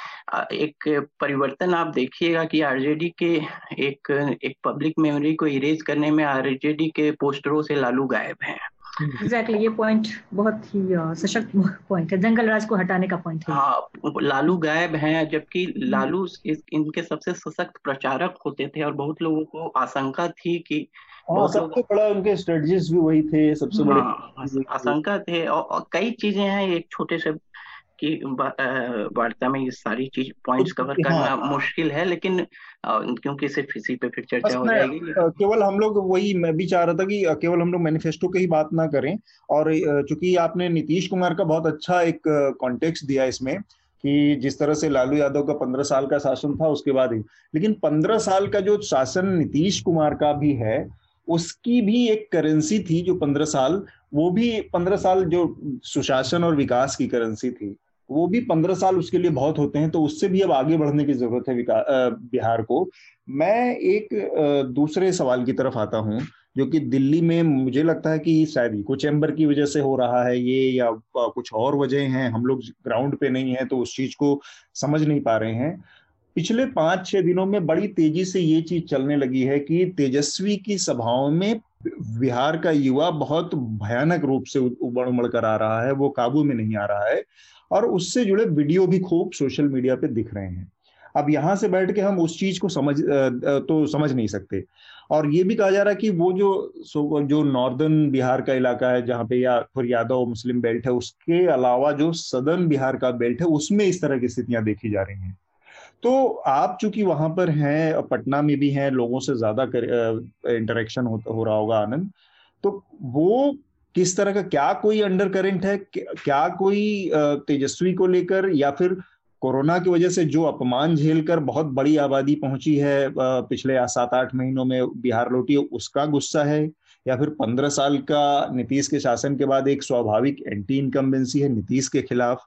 एक परिवर्तन आप देखिएगा कि आरजेडी के एक एक पब्लिक मेमोरी को इरेज करने में आरजेडी के पोस्टरों से लालू गायब हैं। एग्जैक्टली exactly, ये पॉइंट बहुत ही सशक्त पॉइंट है जंगल राज को हटाने का पॉइंट है हाँ लालू गायब है जबकि। लालू इस, इनके सबसे सशक्त प्रचारक होते थे और बहुत लोगों को आशंका थी कि हाँ, सबसे बड़ा उनके स्ट्रेटजीज भी वही थे सबसे बड़े हाँ, आशंका थे और, और कई चीज़ें हैं एक छोटे से की वार्ता में ये सारी चीज़ पॉइंट्स कवर करना हाँ, मुश्किल है लेकिन क्योंकि सिर्फ़ इसी पे फिर चर्चा हो जाएगी। केवल हम लोग वही मैं भी चाह रहा था कि केवल हम लोग मैनिफेस्टो की ही बात ना करें। और चूँकि आपने नीतीश कुमार का बहुत अच्छा एक कॉन्टेक्स्ट दिया इसमें कि जिस तरह से लालू यादव का पंद्रह साल का शासन था उसके बाद ही। लेकिन पंद्रह साल का जो शासन नीतीश कुमार का भी है उसकी भी एक करेंसी थी जो पंद्रह साल वो भी पंद्रह साल जो सुशासन और विकास की करेंसी थी। वो भी पंद्रह साल उसके लिए बहुत होते हैं तो उससे भी अब आगे बढ़ने की ज़रूरत है बिहार को। मैं एक दूसरे सवाल की तरफ़ आता हूँ, जो कि दिल्ली में मुझे लगता है कि शायद इको चैम्बर की वजह से हो रहा है ये, या कुछ और वजह हैं, हम लोग ग्राउंड पे नहीं है तो उस चीज़ को समझ नहीं पा रहे हैं। पिछले पाँच छह दिनों में बड़ी तेज़ी से ये चीज़ चलने लगी है कि तेजस्वी की सभाओं में बिहार का युवा बहुत भयानक रूप से उबड़ उमड़ कर आ रहा है, वो काबू में नहीं आ रहा है। और उससे जुड़े वीडियो भी खूब सोशल मीडिया पे दिख रहे हैं। अब यहाँ से बैठ के हम उस चीज़ को समझ तो समझ नहीं सकते। और ये भी कहा जा रहा है कि वो जो जो नॉर्दर्न बिहार का इलाका है जहाँ पे या फिर यादव मुस्लिम बेल्ट है उसके अलावा जो सदर्न बिहार का बेल्ट है उसमें इस तरह की स्थितियाँ देखी जा रही हैं। तो आप चूँकि वहाँ पर हैं पटना में भी हैं लोगों से ज़्यादा इंटरेक्शन हो, हो रहा होगा आनंद तो वो किस तरह का, क्या कोई अंडर करेंट है, क्या कोई तेजस्वी को लेकर या फिर कोरोना की वजह से जो अपमान झेलकर बहुत बड़ी आबादी पहुँची है पिछले सात आठ महीनों में बिहार लौटी, उसका गुस्सा है? या फिर पंद्रह साल का नीतीश के शासन के बाद एक स्वाभाविक एंटी इनकम्बेंसी है नीतीश के खिलाफ?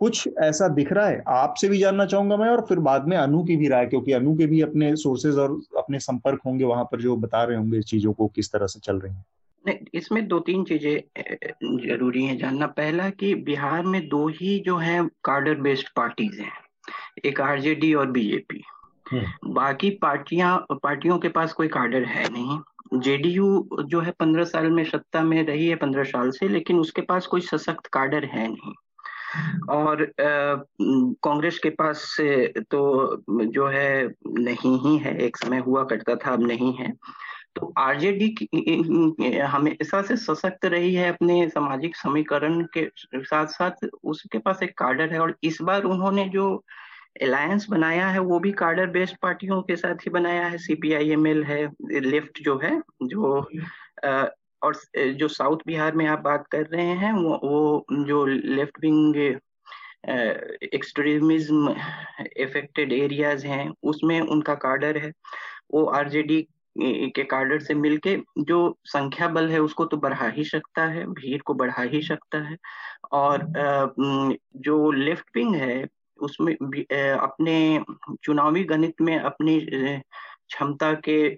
कुछ ऐसा दिख रहा है? आपसे भी जानना चाहूँगा मैं और फिर बाद में अनु की भी राय, क्योंकि अनु के भी अपने सोर्सेज और अपने संपर्क होंगे, वहाँ पर जो बता रहे होंगे चीज़ों को किस तरह से चल रही है। इसमें दो तीन चीज़ें ज़रूरी है जानना। पहला कि बिहार में दो ही जो है कार्डर बेस्ड पार्टीज़ हैं एक आरजेडी और बीजेपी। हम्म। बाकी पार्टियाँ पार्टियों के पास कोई कार्डर है नहीं। जेडीयू जो है पंद्रह साल में सत्ता में रही है पंद्रह साल से लेकिन उसके पास कोई सशक्त कार्डर है नहीं। और कांग्रेस के पास से तो जो है नहीं ही है एक समय हुआ करता था अब नहीं है। तो आरजेडी हमेशा से सशक्त रही है अपने सामाजिक समीकरण के साथ साथ उसके पास एक कार्डर है और इस बार उन्होंने जो अलायंस बनाया है वो भी कार्डर बेस्ड पार्टियों के साथ ही बनाया है। सीपीआईएमएल है लेफ़्ट जो है जो आ, और जो साउथ बिहार में आप बात कर रहे हैं वो वो जो left wing extremism affected areas हैं उसमें उनका कार्डर है। वो आरजेडी के कार्डर से मिलके जो संख्या बल है उसको तो बढ़ा ही सकता है, भीड़ को बढ़ा ही सकता है और जो लेफ़्ट विंग है उसमें अपने चुनावी गणित में अपनी क्षमता के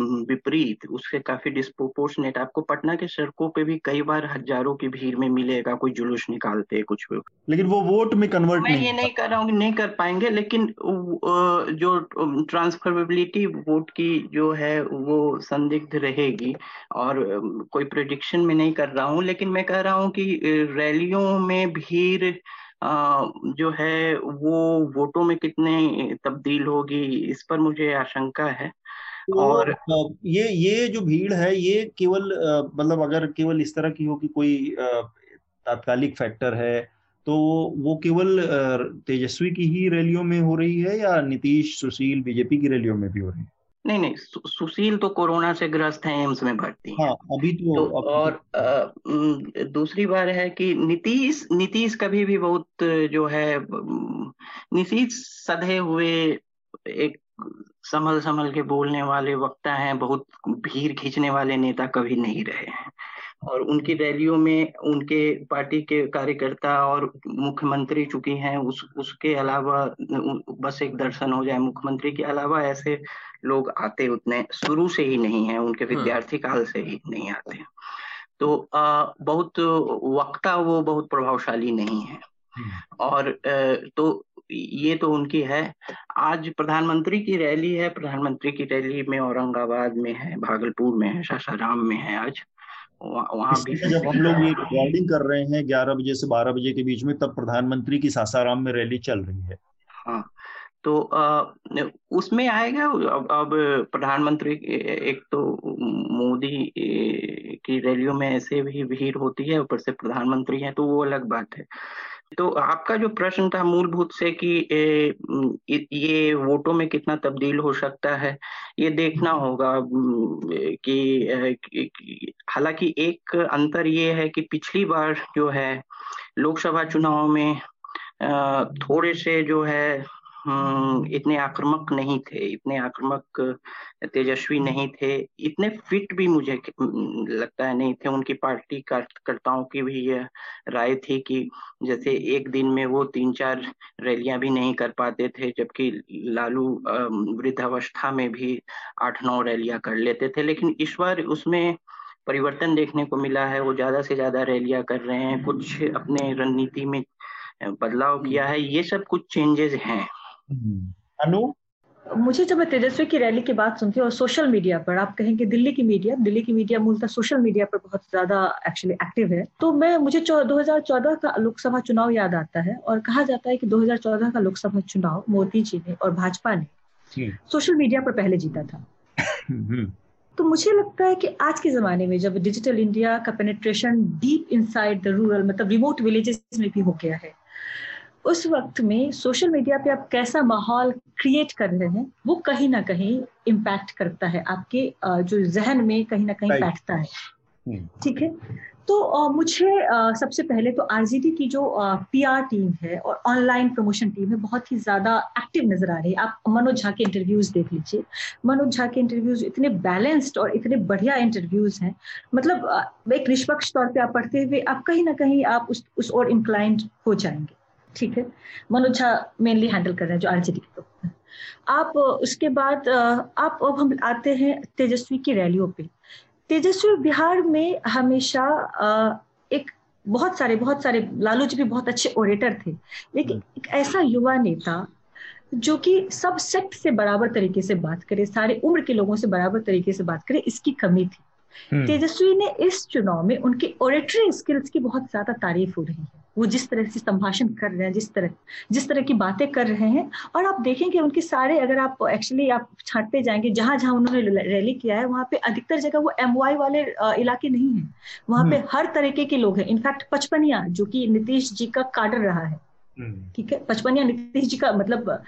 विपरीत उससे काफ़ी डिस्प्रोपोर्शनेट आपको पटना के सड़कों पे भी कई बार हज़ारों की भीड़ में मिलेगा कोई जुलूस निकालते कुछ भी। लेकिन वो वोट में कन्वर्ट मैं नहीं ये नहीं कर रहा हूँ नहीं कर पाएँगे लेकिन जो ट्रांसफरेबिलिटी वोट की जो है वो संदिग्ध रहेगी। और कोई प्रोडिक्शन में नहीं कर रहा हूँ लेकिन मैं कह रहा हूँ कि रैलियों में भीड़ जो है वो वोटों में कितने तब्दील होगी इस पर मुझे आशंका है। और ये ये जो भीड़ है ये केवल मतलब अगर केवल इस तरह की हो कि कोई तात्कालिक फैक्टर है तो वो केवल तेजस्वी की ही रैलियों में हो रही है या नीतीश सुशील बीजेपी की रैलियों में भी हो रही है? नहीं नहीं सु, सुशील तो कोरोना से ग्रस्त है एम्स में भर्ती हाँ, अभी तो, तो अब और आ, दूसरी बार है कि नीतीश नीतीश कभी भी बहुत जो है नीतीश सधे हुए एक संभल संभल के बोलने वाले वक्ता हैं बहुत भीड़ खींचने वाले नेता कभी नहीं रहे हैं और उनकी रैलियों में उनके पार्टी के कार्यकर्ता और मुख्यमंत्री चुकी हैं उस उसके अलावा बस एक दर्शन हो जाए मुख्यमंत्री के अलावा ऐसे लोग आते उतने शुरू से ही नहीं है उनके हम्म। विद्यार्थी काल से ही नहीं आते तो आ, बहुत वक्ता वो बहुत प्रभावशाली नहीं है हम्म। और तो ये तो उनकी है। आज प्रधानमंत्री की रैली है। प्रधानमंत्री की रैली में औरंगाबाद में है भागलपुर में है सासाराम में है आज। वहाँ भी जब हम लोग ये रिकॉर्डिंग कर रहे हैं ग्यारह बजे से बारह बजे के बीच में तब प्रधानमंत्री की सासाराम में रैली चल रही है। हाँ तो आ, उसमें आएगा? अब, अब प्रधानमंत्री एक तो मोदी की रैलियों में ऐसे भी भीड़ होती है ऊपर से प्रधानमंत्री है तो वो अलग बात है। तो आपका जो प्रश्न था मूलभूत से कि ए, ये वोटों में कितना तब्दील हो सकता है ये देखना होगा कि हालाँकि एक अंतर ये है कि पिछली बार जो है लोकसभा चुनाव में थोड़े से जो है हम्म, इतने आक्रामक नहीं थे, इतने आक्रामक, तेजस्वी नहीं थे, इतने फिट भी मुझे लगता है नहीं थे, उनकी पार्टी कार्यकर्ताओं की भी यह राय थी कि जैसे एक दिन में वो तीन चार रैलियाँ भी नहीं कर पाते थे, जबकि लालू वृद्धावस्था में भी आठ नौ रैलियाँ कर लेते थे, लेकिन इस बार उसमें परिवर्तन देखने को मिला है, वो ज़्यादा से ज़्यादा रैलियाँ कर रहे हैं, कुछ अपने रणनीति में बदलाव किया है, ये सब कुछ चेंजेस हैं। अनु? मुझे जब मैं तेजस्वी की रैली की बात सुनती हूँ और सोशल मीडिया पर आप कहेंगे दिल्ली की मीडिया दिल्ली की मीडिया मूलतः सोशल मीडिया पर बहुत ज़्यादा एक्चुअली एक्टिव है। तो मैं मुझे 2014 का लोकसभा चुनाव याद आता है और कहा जाता है कि 2014 का लोकसभा चुनाव मोदी जी ने और भाजपा ने सोशल मीडिया पर पहले जीता था। हम्म। तो मुझे लगता है कि आज के जमाने में जब डिजिटल इंडिया का penetration deep inside the rural मतलब रिमोट विलेजेस में भी हो गया है उस वक्त में सोशल मीडिया पे आप कैसा माहौल क्रिएट कर रहे हैं वो कहीं ना कहीं इम्पैक्ट करता है आपके जो जहन में कहीं ना कहीं बैठता है। हम्म। ठीक है? तो मुझे सबसे पहले तो आरजीडी की जो पीआर टीम है और ऑनलाइन प्रमोशन टीम है बहुत ही ज़्यादा एक्टिव नज़र आ रही है। आप मनोज झा के इंटरव्यूज़ देख लीजिए। मनोज झा के इंटरव्यूज़ इतने बैलेंस्ड और इतने बढ़िया इंटरव्यूज़ हैं। मतलब एक निष्पक्ष तौर पे आप पढ़ते हुए आप कहीं ना कहीं आप उस उस और इंक्लाइंड हो जाएँगे। ठीक है। मनोज झा मेनली हैंडल कर रहे हैं जो आरजेडी के तो आप उसके बाद आप अब हम आते हैं तेजस्वी की रैलियों पे। तेजस्वी बिहार में हमेशा एक बहुत सारे बहुत सारे लालू जी भी बहुत अच्छे ओरेटर थे। लेकिन हम्म। एक ऐसा युवा नेता जो कि सब सेक्ट से बराबर तरीके से बात करे सारे उम्र के लोगों से बराबर तरीके से बात करे इसकी कमी थी। हम्म। तेजस्वी ने इस चुनाव में उनके ओरेटरी स्किल्स की बहुत ज़्यादा तारीफ़ हो रही है। वो जिस तरह से संभाषण कर रहे हैं जिस तरह जिस तरह की बातें कर रहे हैं और आप देखेंगे उनके सारे अगर आप एक्चुअली आप छांटते जाएँगे जहाँ जहाँ उन्होंने रैली किया है वहाँ पे अधिकतर जगह वो एमवाई वाले इलाके नहीं है वहाँ पे हम्म। हर तरीके के लोग हैं इनफैक्ट पचपनिया जो कि नीतीश जी का काडर रहा है हम्म। ठीक है पचपनिया नीतीश जी का मतलब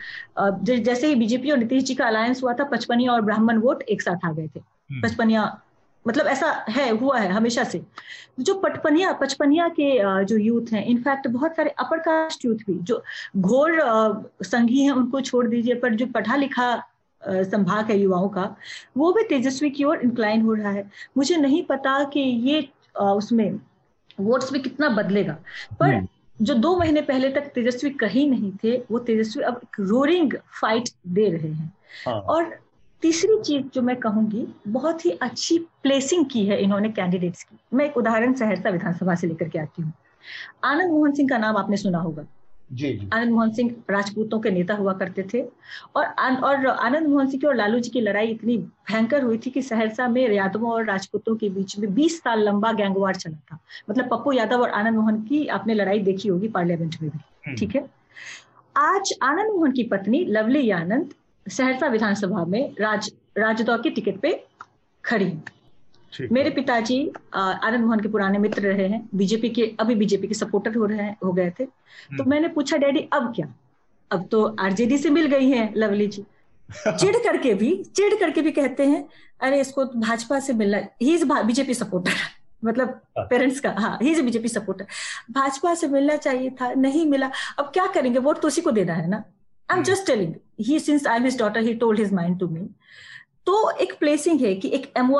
जैसे ही बीजेपी और नीतीश जी का अलायंस हुआ था पचपनिया और ब्राह्मण वोट एक साथ आ गए थे हम्म। पचपनिया मतलब ऐसा है हुआ है हमेशा से जो पटपनिया पचपनिया के जो यूथ हैं इनफैक्ट बहुत सारे अपर कास्ट यूथ भी जो घोर संघी हैं उनको छोड़ दीजिए पर जो पढ़ा लिखा संभाग है युवाओं का वो भी तेजस्वी की ओर इंक्लाइन हो रहा है मुझे नहीं पता कि ये उसमें वोट्स में कितना बदलेगा पर हम्म। जो दो महीने पहले तक तेजस्वी कहीं नहीं थे वो तेजस्वी अब रोरिंग फाइट दे रहे हैं हाँ। और तीसरी चीज़ जो मैं कहूँगी बहुत ही अच्छी प्लेसिंग की है इन्होंने कैंडिडेट्स की। मैं एक उदाहरण सहरसा विधानसभा से लेकर के आती हूँ। आनंद मोहन सिंह का नाम आपने सुना होगा। जी, जी। आनंद मोहन सिंह राजपूतों के नेता हुआ करते थे और आन, और आनंद मोहन सिंह की और लालू जी की लड़ाई इतनी भयंकर हुई थी कि सहरसा में यादवों और राजपूतों के बीच में 20 साल लंबा गैंगवार चला था। मतलब पप्पू यादव और आनंद मोहन की आपने लड़ाई देखी होगी पार्लियामेंट में भी। हम्म। ठीक है? आज आनंद मोहन की पत्नी लवली आनंद सहरसा विधानसभा में राज राजदौर के टिकट पे खड़ी मेरे पिताजी आनंद मोहन के पुराने मित्र रहे हैं बीजेपी के अभी बीजेपी के सपोर्टर हो रहे हैं हो गए थे। तो हम्म। मैंने पूछा डैडी अब क्या? अब तो आरजेडी से मिल गई है लवली जी। (laughs) चिड़ करके भी चिड़ करके भी कहते हैं अरे इसको तो भाजपा से मिलना ही इज़ बीजेपी सपोर्टर (laughs) मतलब पेरेंट्स हाँ। का हाँ he is BJP supporter Bhajpa से मिलना चाहिए था नहीं मिला अब क्या करेंगे? वोट तो उसी को देना है ना? I am just telling he since I am his daughter he told his mind to me तो एक प्लेसिंग है कि एक M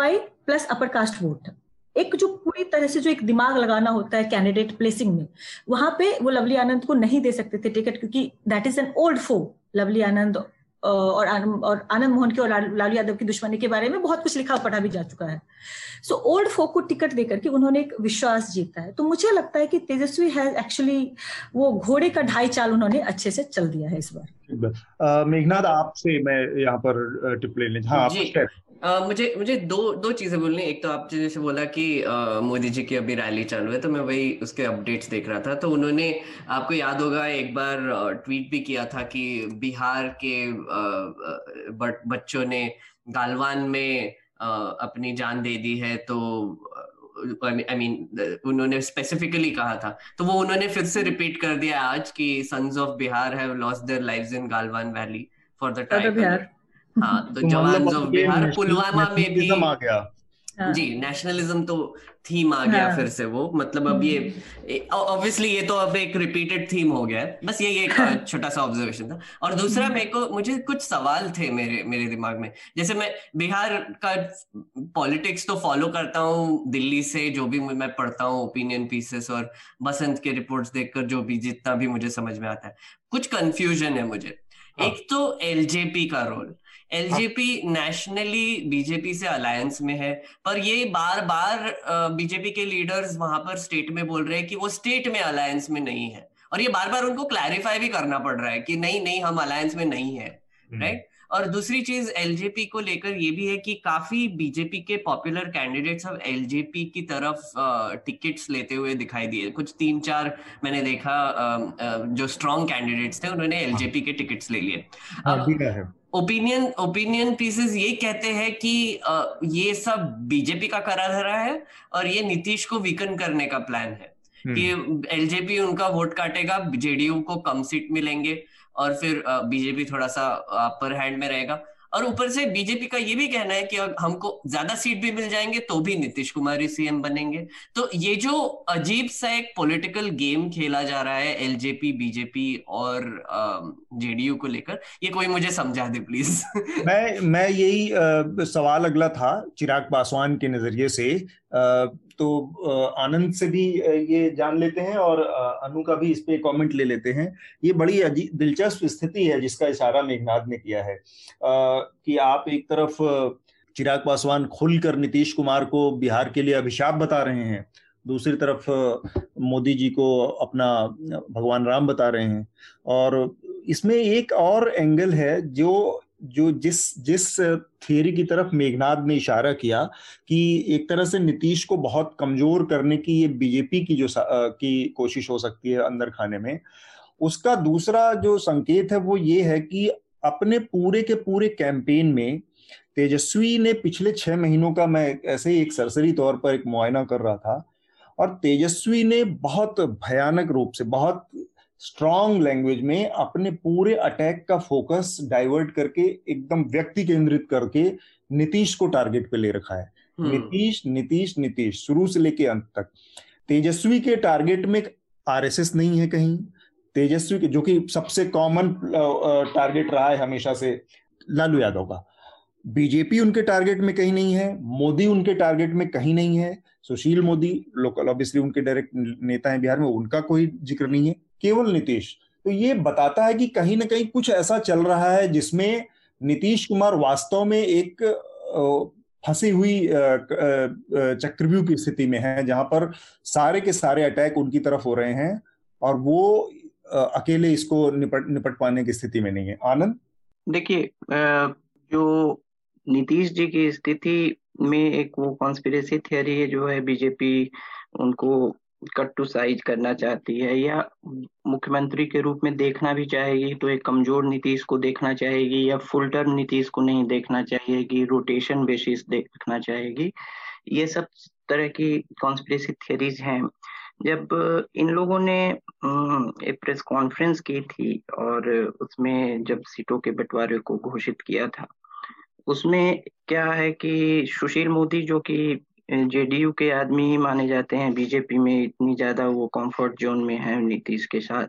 plus upper caste vote एक जो पूरी तरह से जो एक दिमाग लगाना होता है कैंडिडेट प्लेसिंग में वहाँ पे वो लवली आनंद को नहीं दे सकते थे टिकट क्योंकि दैट इज़ एन ओल्ड फो लवली आनंद और आनंद और आनंद मोहन के और लालू यादव की दुश्मनी के बारे में बहुत कुछ लिखा पढ़ा भी जा चुका है। सो ओल्ड फोक को टिकट देकर के उन्होंने एक विश्वास जीता है। तो मुझे लगता है कि तेजस्वी है एक्चुअली वो घोड़े का ढाई चाल उन्होंने अच्छे से चल दिया है इस बार। मेघनाथ आपसे मैं यहाँ पर टिप ले लें। हाँ। Uh, मुझे मुझे दो दो चीज़ें बोलनी एक तो आप जैसे बोला कि uh, मोदी जी की अभी रैली चालू है तो मैं वही उसके अपडेट्स देख रहा था। तो उन्होंने आपको याद होगा एक बार ट्वीट भी किया था कि बिहार के बच्चों ने गालवान में अपनी जान दे दी है तो आई मीन उन्होंने स्पेसिफिकली कहा था। तो वो उन्होंने फिर से रिपीट कर दिया आज कि sons of Bihar have lost their lives in Galwan valley for the time हाँ तो जवान ऑफ़ बिहार पुलवामा में भी आ गया हाँ. जी नेशनलिज्म तो थीम आ गया हाँ. फिर से वो मतलब अब ये ऑब्वियसली ये तो अब एक रिपीटेड थीम हो गया है बस ये एक. छोटा सा ऑब्जर्वेशन था और दूसरा हम्म। मेरे को मुझे कुछ सवाल थे मेरे मेरे दिमाग में जैसे मैं बिहार का पॉलिटिक्स तो फॉलो करता हूँ दिल्ली से जो भी मैं पढ़ता हूँ ओपिनियन पीसेस और बसंत के रिपोर्ट्स देखकर जो भी जितना भी मुझे समझ में आता है कुछ कंफ्यूजन है मुझे। एक तो एलजेपी का रोल एलजेपी नेशनली बीजेपी से अलायंस में है पर ये बार बार बीजेपी के लीडर्स वहाँ पर स्टेट में बोल रहे हैं कि वो स्टेट में अलायंस में नहीं है। और ये बार बार उनको क्लैरिफाई भी करना पड़ रहा है कि नहीं नहीं हम अलायंस में नहीं है राइट हम्म। और दूसरी चीज़ एलजेपी को लेकर ये भी है कि काफ़ी बीजेपी के पॉपुलर कैंडिडेट्स अब एलजेपी की तरफ़ टिकट्स लेते हुए दिखाई दिए। कुछ तीन चार मैंने देखा जो स्ट्रॉन्ग कैंडिडेट्स थे उन्होंने एलजेपी के टिकट्स ले लिए। ओपिनियन ओपिनियन पीसेस ये कहते हैं कि ये सब बीजेपी का करा धरा है और ये नीतीश को वीकन करने का प्लान है। कि एलजेपी उनका वोट काटेगा जेडीयू को कम सीट मिलेंगे। और फिर बीजेपी थोड़ा सा अपर हैंड में रहेगा। और ऊपर से बीजेपी का ये भी कहना है कि हमको ज़्यादा सीट भी मिल जाएँगे तो भी नीतीश कुमार ही सीएम बनेंगे। तो ये जो अजीब सा एक पॉलिटिकल गेम खेला जा रहा है एलजेपी बीजेपी और जेडीयू को लेकर, ये कोई मुझे समझा दे प्लीज़ मैं मैं यही सवाल अगला था चिराग पासवान के नज़रिए से तो आनंद से भी ये जान लेते हैं और अनु का भी इस पे कमेंट ले लेते हैं। ये बड़ी दिलचस्प स्थिति है जिसका इशारा मेघनाथ ने किया है। कि आप एक तरफ़, चिराग पासवान खुलकर नीतीश कुमार को बिहार के लिए अभिशाप बता रहे हैं, दूसरी तरफ़ मोदी जी को अपना भगवान राम बता रहे हैं। और इसमें एक और एंगल है जो जो जिस जिस थियरी की तरफ़ मेघनाथ ने इशारा किया कि एक तरह से नीतीश को बहुत कमज़ोर करने की ये बीजेपी की जो की कोशिश हो सकती है अंदर खाने में, उसका दूसरा जो संकेत है वो ये है कि अपने पूरे के पूरे कैंपेन में तेजस्वी ने पिछले छह महीनों का मैं ऐसे ही एक सरसरी तौर पर एक मुआयना कर रहा था और तेजस्वी ने बहुत भयानक रूप से, बहुत स्ट्रॉन्ग लैंग्वेज में अपने पूरे अटैक का फोकस डाइवर्ट करके एकदम व्यक्ति केंद्रित करके नीतीश को टारगेट पे ले रखा है। हम्म। नीतीश नीतीश नीतीश शुरू से लेके अंत तक। तेजस्वी के टारगेट में आरएसएस नहीं है कहीं। तेजस्वी के जो कि सबसे कॉमन टारगेट रहा है हमेशा से लालू यादव का। बीजेपी उनके टारगेट में कहीं नहीं है मोदी उनके टारगेट में कहीं नहीं है सुशील मोदी लोकल ऑब्वियसली उनके डायरेक्ट नेता हैं बिहार में उनका कोई ज़िक्र नहीं है। केवल नीतीश। तो ये बताता है कि कहीं ना कहीं कुछ ऐसा चल रहा है जिसमें नीतीश कुमार वास्तव में एक फंसी हुई चक्रव्यूह की स्थिति में है, जहाँ पर सारे के सारे अटैक उनकी तरफ़ हो रहे हैं और वो अकेले इसको निपट निपट पाने की स्थिति में नहीं है। आनंद? देखिए जो नीतीश जी की स्थिति में एक वो कॉन्स्पिरेसी थियरी है जो है, बीजेपी उनको कट टू साइज़ करना चाहती है या मुख्यमंत्री के रूप में देखना भी चाहेगी तो एक कमज़ोर नीतीश को देखना चाहेगी या फुल टर्म नीतीश को नहीं देखना चाहेगी, रोटेशन बेसिस देखना चाहेगी। ये सब तरह की कॉन्स्पिरेसी थियरीज हैं। जब इन लोगों ने एक प्रेस कॉन्फ्रेंस की थी और उसमें जब सीटों के बंटवारे को घोषित किया था, उसमें क्या है कि सुशील मोदी जो कि जेडीयू के आदमी ही माने जाते हैं। बीजेपी में इतनी ज़्यादा वो कंफर्ट जोन में है नीतीश के साथ।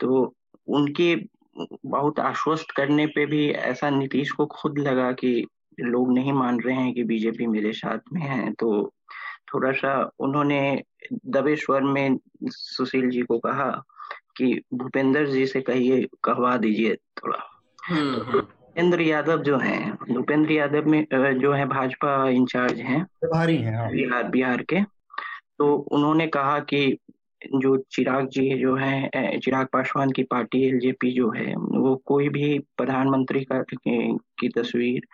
तो उनके बहुत आश्वस्त करने पे भी ऐसा नीतीश को खुद लगा कि लोग नहीं मान रहे हैं कि बीजेपी मेरे साथ में है। तो थोड़ा सा उन्होंने दबे स्वर में सुशील जी को कहा कि भूपेंद्र जी से कहिए कहवा दीजिए थोड़ा। हम्म, हम्म। भूपेंद्र यादव जो हैं भूपेंद्र यादव में जो है भाजपा इंचार्ज हैं प्रभारी हैं हाँ। बिहार बिहार के तो उन्होंने कहा कि जो चिराग जी जो है चिराग पासवान की पार्टी एलजेपी जो है वो कोई भी प्रधानमंत्री का की तस्वीर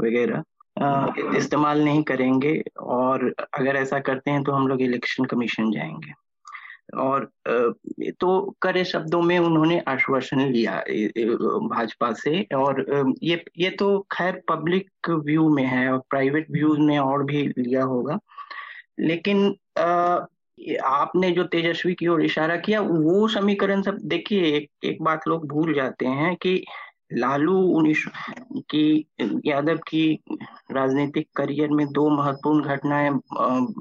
वगैरह इस्तेमाल नहीं करेंगे और अगर ऐसा करते हैं तो हम लोग इलेक्शन कमीशन जाएँगे और तो करे शब्दों में उन्होंने आश्वासन लिया भाजपा से। और ये ये तो खैर पब्लिक व्यू में है और प्राइवेट व्यू में और भी लिया होगा। लेकिन आपने जो तेजस्वी की ओर इशारा किया, वो समीकरण सब देखिए, एक एक बात लोग भूल जाते हैं कि लालू उन्नीस की यादव की राजनीतिक करियर में दो महत्वपूर्ण घटनाएँ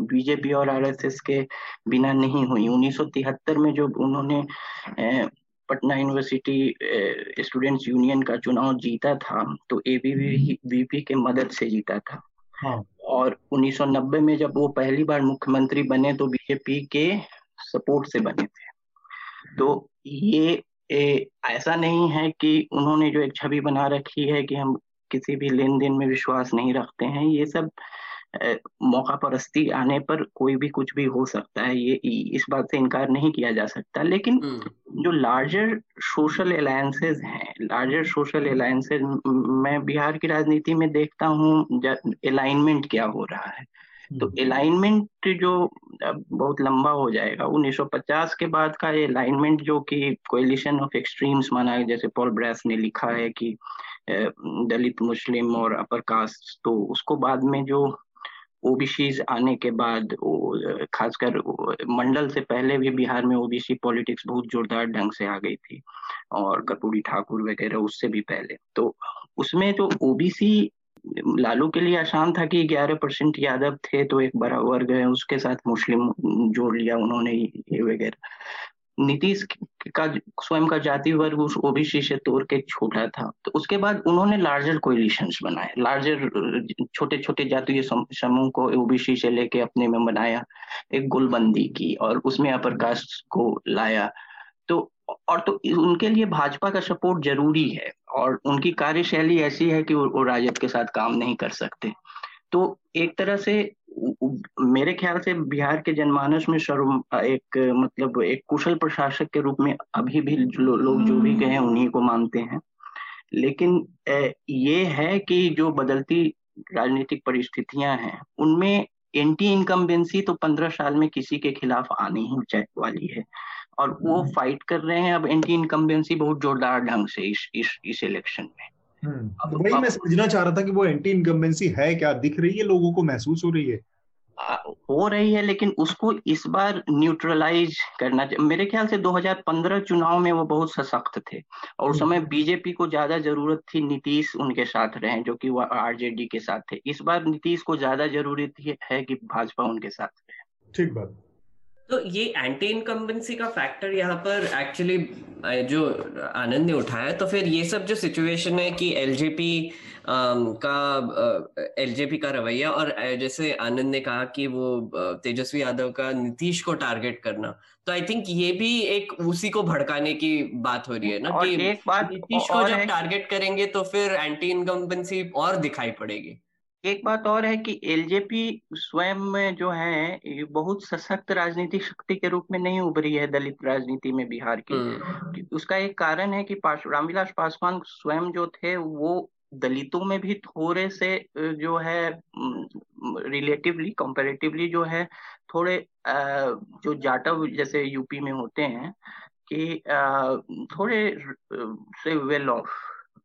बीजेपी और आरएसएस के बिना नहीं हुई। 1973 में जब उन्होंने पटना यूनिवर्सिटी स्टूडेंट्स यूनियन का चुनाव जीता था तो एबीवीपी के मदद से जीता था। हाँ। और 1990 में जब वो पहली बार मुख्यमंत्री बने तो बीजेपी के सपोर्ट से बने थे। तो ये ए, ऐसा नहीं है कि उन्होंने जो एक छवि बना रखी है कि हम किसी भी लेन देन में विश्वास नहीं रखते हैं ये सब मौका परस्ती आने पर कोई भी कुछ भी हो सकता है ये इस बात से इनकार नहीं किया जा सकता लेकिन हम्म। जो लार्जर सोशल अलायंसेज हैं लार्जर सोशल अलायंसेज मैं बिहार की राजनीति में देखता हूँ अलाइनमेंट क्या हो रहा है तो अलाइनमेंट हम्म। जो बहुत लंबा हो जाएगा 1950 के बाद का ये अलाइनमेंट जो कि कोलिशन ऑफ़ एक्सट्रीम्स माना है जैसे पॉल ब्रेस ने लिखा है कि दलित मुस्लिम और अपर कास्ट तो उसको बाद में जो ओबीसी आने के बाद खासकर मंडल से पहले भी बिहार में ओबीसी पॉलिटिक्स बहुत जोरदार ढंग से आ गई थी और कर्पूरी ठाकुर वगैरह उससे भी पहले तो उसमें जो ओबीसी लालू के लिए आसान था कि 11 परसेंट यादव थे तो एक बड़ा वर्ग है उसके साथ मुस्लिम जोड़ लिया उन्होंने ये वगैरह। नीतीश का, स्वयं का जाति वर्ग उस ओबीसी से तोड़ के छोटा था। तो उसके बाद उन्होंने लार्जर कोलिशंस बनाए। लार्जर छोटे छोटे जातीय समूह को ओबीसी से लेके अपने में बनाया, एक गुलबंदी की, और उसमें अपर कास्ट को लाया। तो और तो उनके लिए भाजपा का सपोर्ट ज़रूरी है और उनकी कार्यशैली ऐसी है कि वो राजद के साथ काम नहीं कर सकते। तो एक तरह से मेरे ख्याल से बिहार के जनमानस में सर्व एक मतलब एक कुशल प्रशासक के रूप में अभी भी लो, लोग जो भी कहे उन्हीं को मानते हैं। लेकिन ये है कि जो बदलती राजनीतिक परिस्थितियाँ हैं उनमें एंटी इनकम्बेंसी तो पंद्रह साल में किसी के खिलाफ आनी ही वाली है। और वो फाइट कर रहे हैं अब एंटी इनकम्बेंसी बहुत जोरदार ढंग से इस इस इस इलेक्शन में। हम्म, वही मैं समझना चाह रहा था कि वो एंटी इनकम्बेंसी है क्या? दिख रही है लोगों को? महसूस हो रही है? हो रही है लेकिन उसको इस बार न्यूट्रलाइज करना मेरे ख्याल से 2015 चुनाव में वो बहुत सशक्त थे। और उस समय बीजेपी को ज़्यादा ज़रूरत थी नीतीश उनके साथ रहे जो कि वो आरजेडी के साथ थे। इस बार नीतीश को ज़्यादा ज़रूरत है कि भाजपा उनके साथ रहे। ठीक बात। तो ये एंटी इनकम्बेंसी का फैक्टर यहाँ पर एक्चुअली जो आनंद ने उठाया तो फिर ये सब जो सिचुएशन है कि एलजेपी का एलजेपी का रवैया और जैसे आनंद ने कहा कि वो तेजस्वी यादव का नीतीश को टारगेट करना तो आई थिंक ये भी एक उसी को भड़काने की बात हो रही है ना कि नीतीश को जब टारगेट करेंगे तो फिर एंटी इनकम्बेंसी और दिखाई पड़ेगी। एक बात और है कि एलजेपी स्वयं में जो है ये बहुत सशक्त राजनीतिक शक्ति के रूप में नहीं उभरी है दलित राजनीति में बिहार की हम्म। उसका एक कारण है कि रामविलास पासवान स्वयं जो थे वो दलितों में भी थोड़े से जो है रिलेटिवली कंपेरेटिवली जो है थोड़े जो जाटव जैसे यूपी में होते हैं कि थोड़े से well off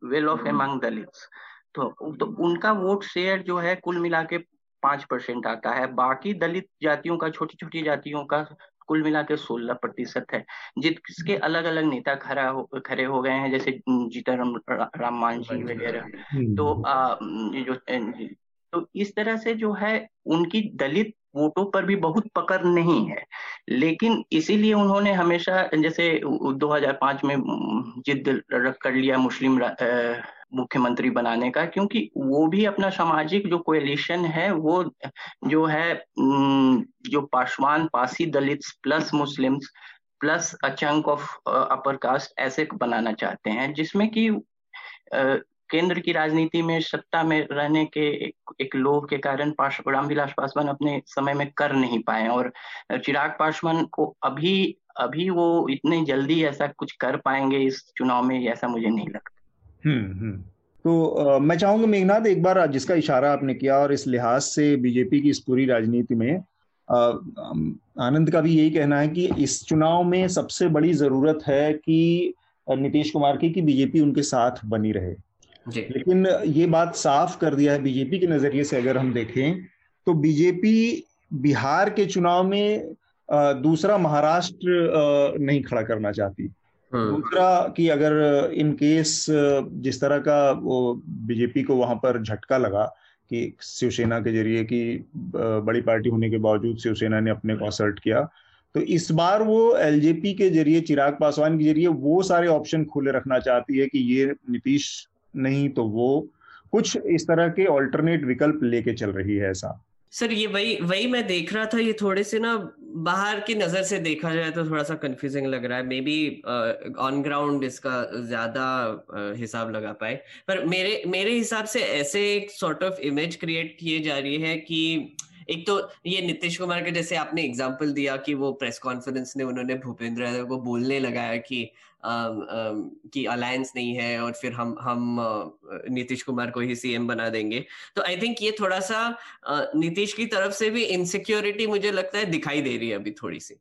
well off among Dalits तो, तो उनका वोट शेयर जो है कुल मिला के पाँच परसेंट आता है। बाकी दलित जातियों का छोटी छोटी जातियों का कुल मिला के सोलह प्रतिशत है। जिसके अलग अलग नेता खड़ा हो खड़े हो गए हैं जैसे जीताराम राम मांझी वगैरह। हम्म। तो आ, जो तो इस तरह से जो है उनकी दलित वोटों पर भी बहुत पकड़ नहीं है। लेकिन इसीलिए उन्होंने हमेशा जैसे 2005 में जिद रख कर लिया मुस्लिम मुख्यमंत्री बनाने का क्योंकि वो भी अपना सामाजिक जो कोएलिशन है वो जो है जो Paswan Pasi Dalit plus Muslims plus a chunk of upper caste ऐसे बनाना चाहते हैं जिसमें कि केंद्र की राजनीति में सत्ता में रहने के एक, एक लोभ के कारण रामविलास पासवान अपने समय में कर नहीं पाए और चिराग पासवान को अभी अभी वो इतने जल्दी ऐसा कुछ कर पाएँगे इस चुनाव में ऐसा मुझे नहीं लगता। हम्म, हम्म। तो आ, मैं चाहूँगा मेघनाथ एक बार जिसका इशारा आपने किया और इस लिहाज से बीजेपी की इस पूरी राजनीति में आनंद का भी यही कहना है कि इस चुनाव में सबसे बड़ी ज़रूरत है कि नीतीश कुमार की कि बीजेपी उनके साथ बनी रहे लेकिन ये बात साफ़ कर दिया है बीजेपी के नज़रिए से अगर हम देखें तो बीजेपी बिहार के चुनाव में दूसरा महाराष्ट्र नहीं खड़ा करना चाहती। दूसरा कि अगर इन केस, जिस तरह का वो बीजेपी को वहाँ पर झटका लगा कि शिवसेना के ज़रिए कि बड़ी पार्टी होने के बावजूद शिवसेना ने अपने को असर्ट किया तो इस बार वो एलजेपी के ज़रिए, चिराग पासवान के ज़रिए वो सारे ऑप्शन खुले रखना चाहती है कि ये नीतीश नहीं तो वो कुछ इस तरह के ऑल्टरनेट विकल्प लेके चल रही है ऐसा। सर ये वही वही मैं देख रहा था ये थोड़े से ना बाहर की नज़र से देखा जाए तो थोड़ा सा कंफ्यूजिंग लग रहा है। मे बी ऑन ग्राउंड इसका ज़्यादा uh, हिसाब लगा पाए। पर मेरे मेरे हिसाब से ऐसे एक सॉर्ट ऑफ़ इमेज क्रिएट किए जा रही है कि एक तो ये नीतीश कुमार के जैसे आपने एग्ज़ाम्पल दिया कि वो प्रेस कॉन्फ्रेंस ने उन्होंने भूपेंद्र यादव को बोलने लगाया कि कि अलायंस नहीं है और फिर हम हम नीतीश कुमार को ही सीएम बना देंगे। तो आई थिंक ये थोड़ा सा नीतीश की तरफ़ से भी इनसिक्योरिटी मुझे लगता है दिखाई दे रही है अभी थोड़ी सी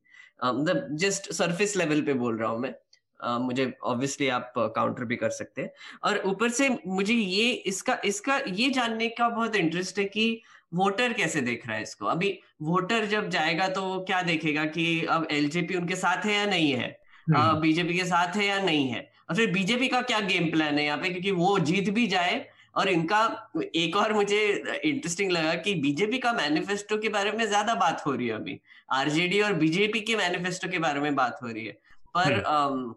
मतलब जस्ट सरफेस लेवल पे बोल रहा हूँ मैं। Uh, मुझे ऑब्वियसली आप काउंटर भी कर सकते हैं। और ऊपर से मुझे ये इसका इसका ये जानने का बहुत इंटरेस्ट है कि वोटर कैसे देख रहा है इसको। अभी वोटर जब जाएगा तो क्या देखेगा कि अब एलजेपी उनके साथ है या नहीं है? बीजेपी हम्म। के साथ है या नहीं है? और फिर बीजेपी का क्या गेम प्लान है यहाँ पे? क्योंकि वो जीत भी जाए और इनका एक और मुझे इंटरेस्टिंग लगा कि बीजेपी का मैनिफेस्टो के बारे में ज़्यादा बात हो रही है अभी। आरजेडी और बीजेपी के मैनिफेस्टो के बारे में बात हो रही है। पर हम्म।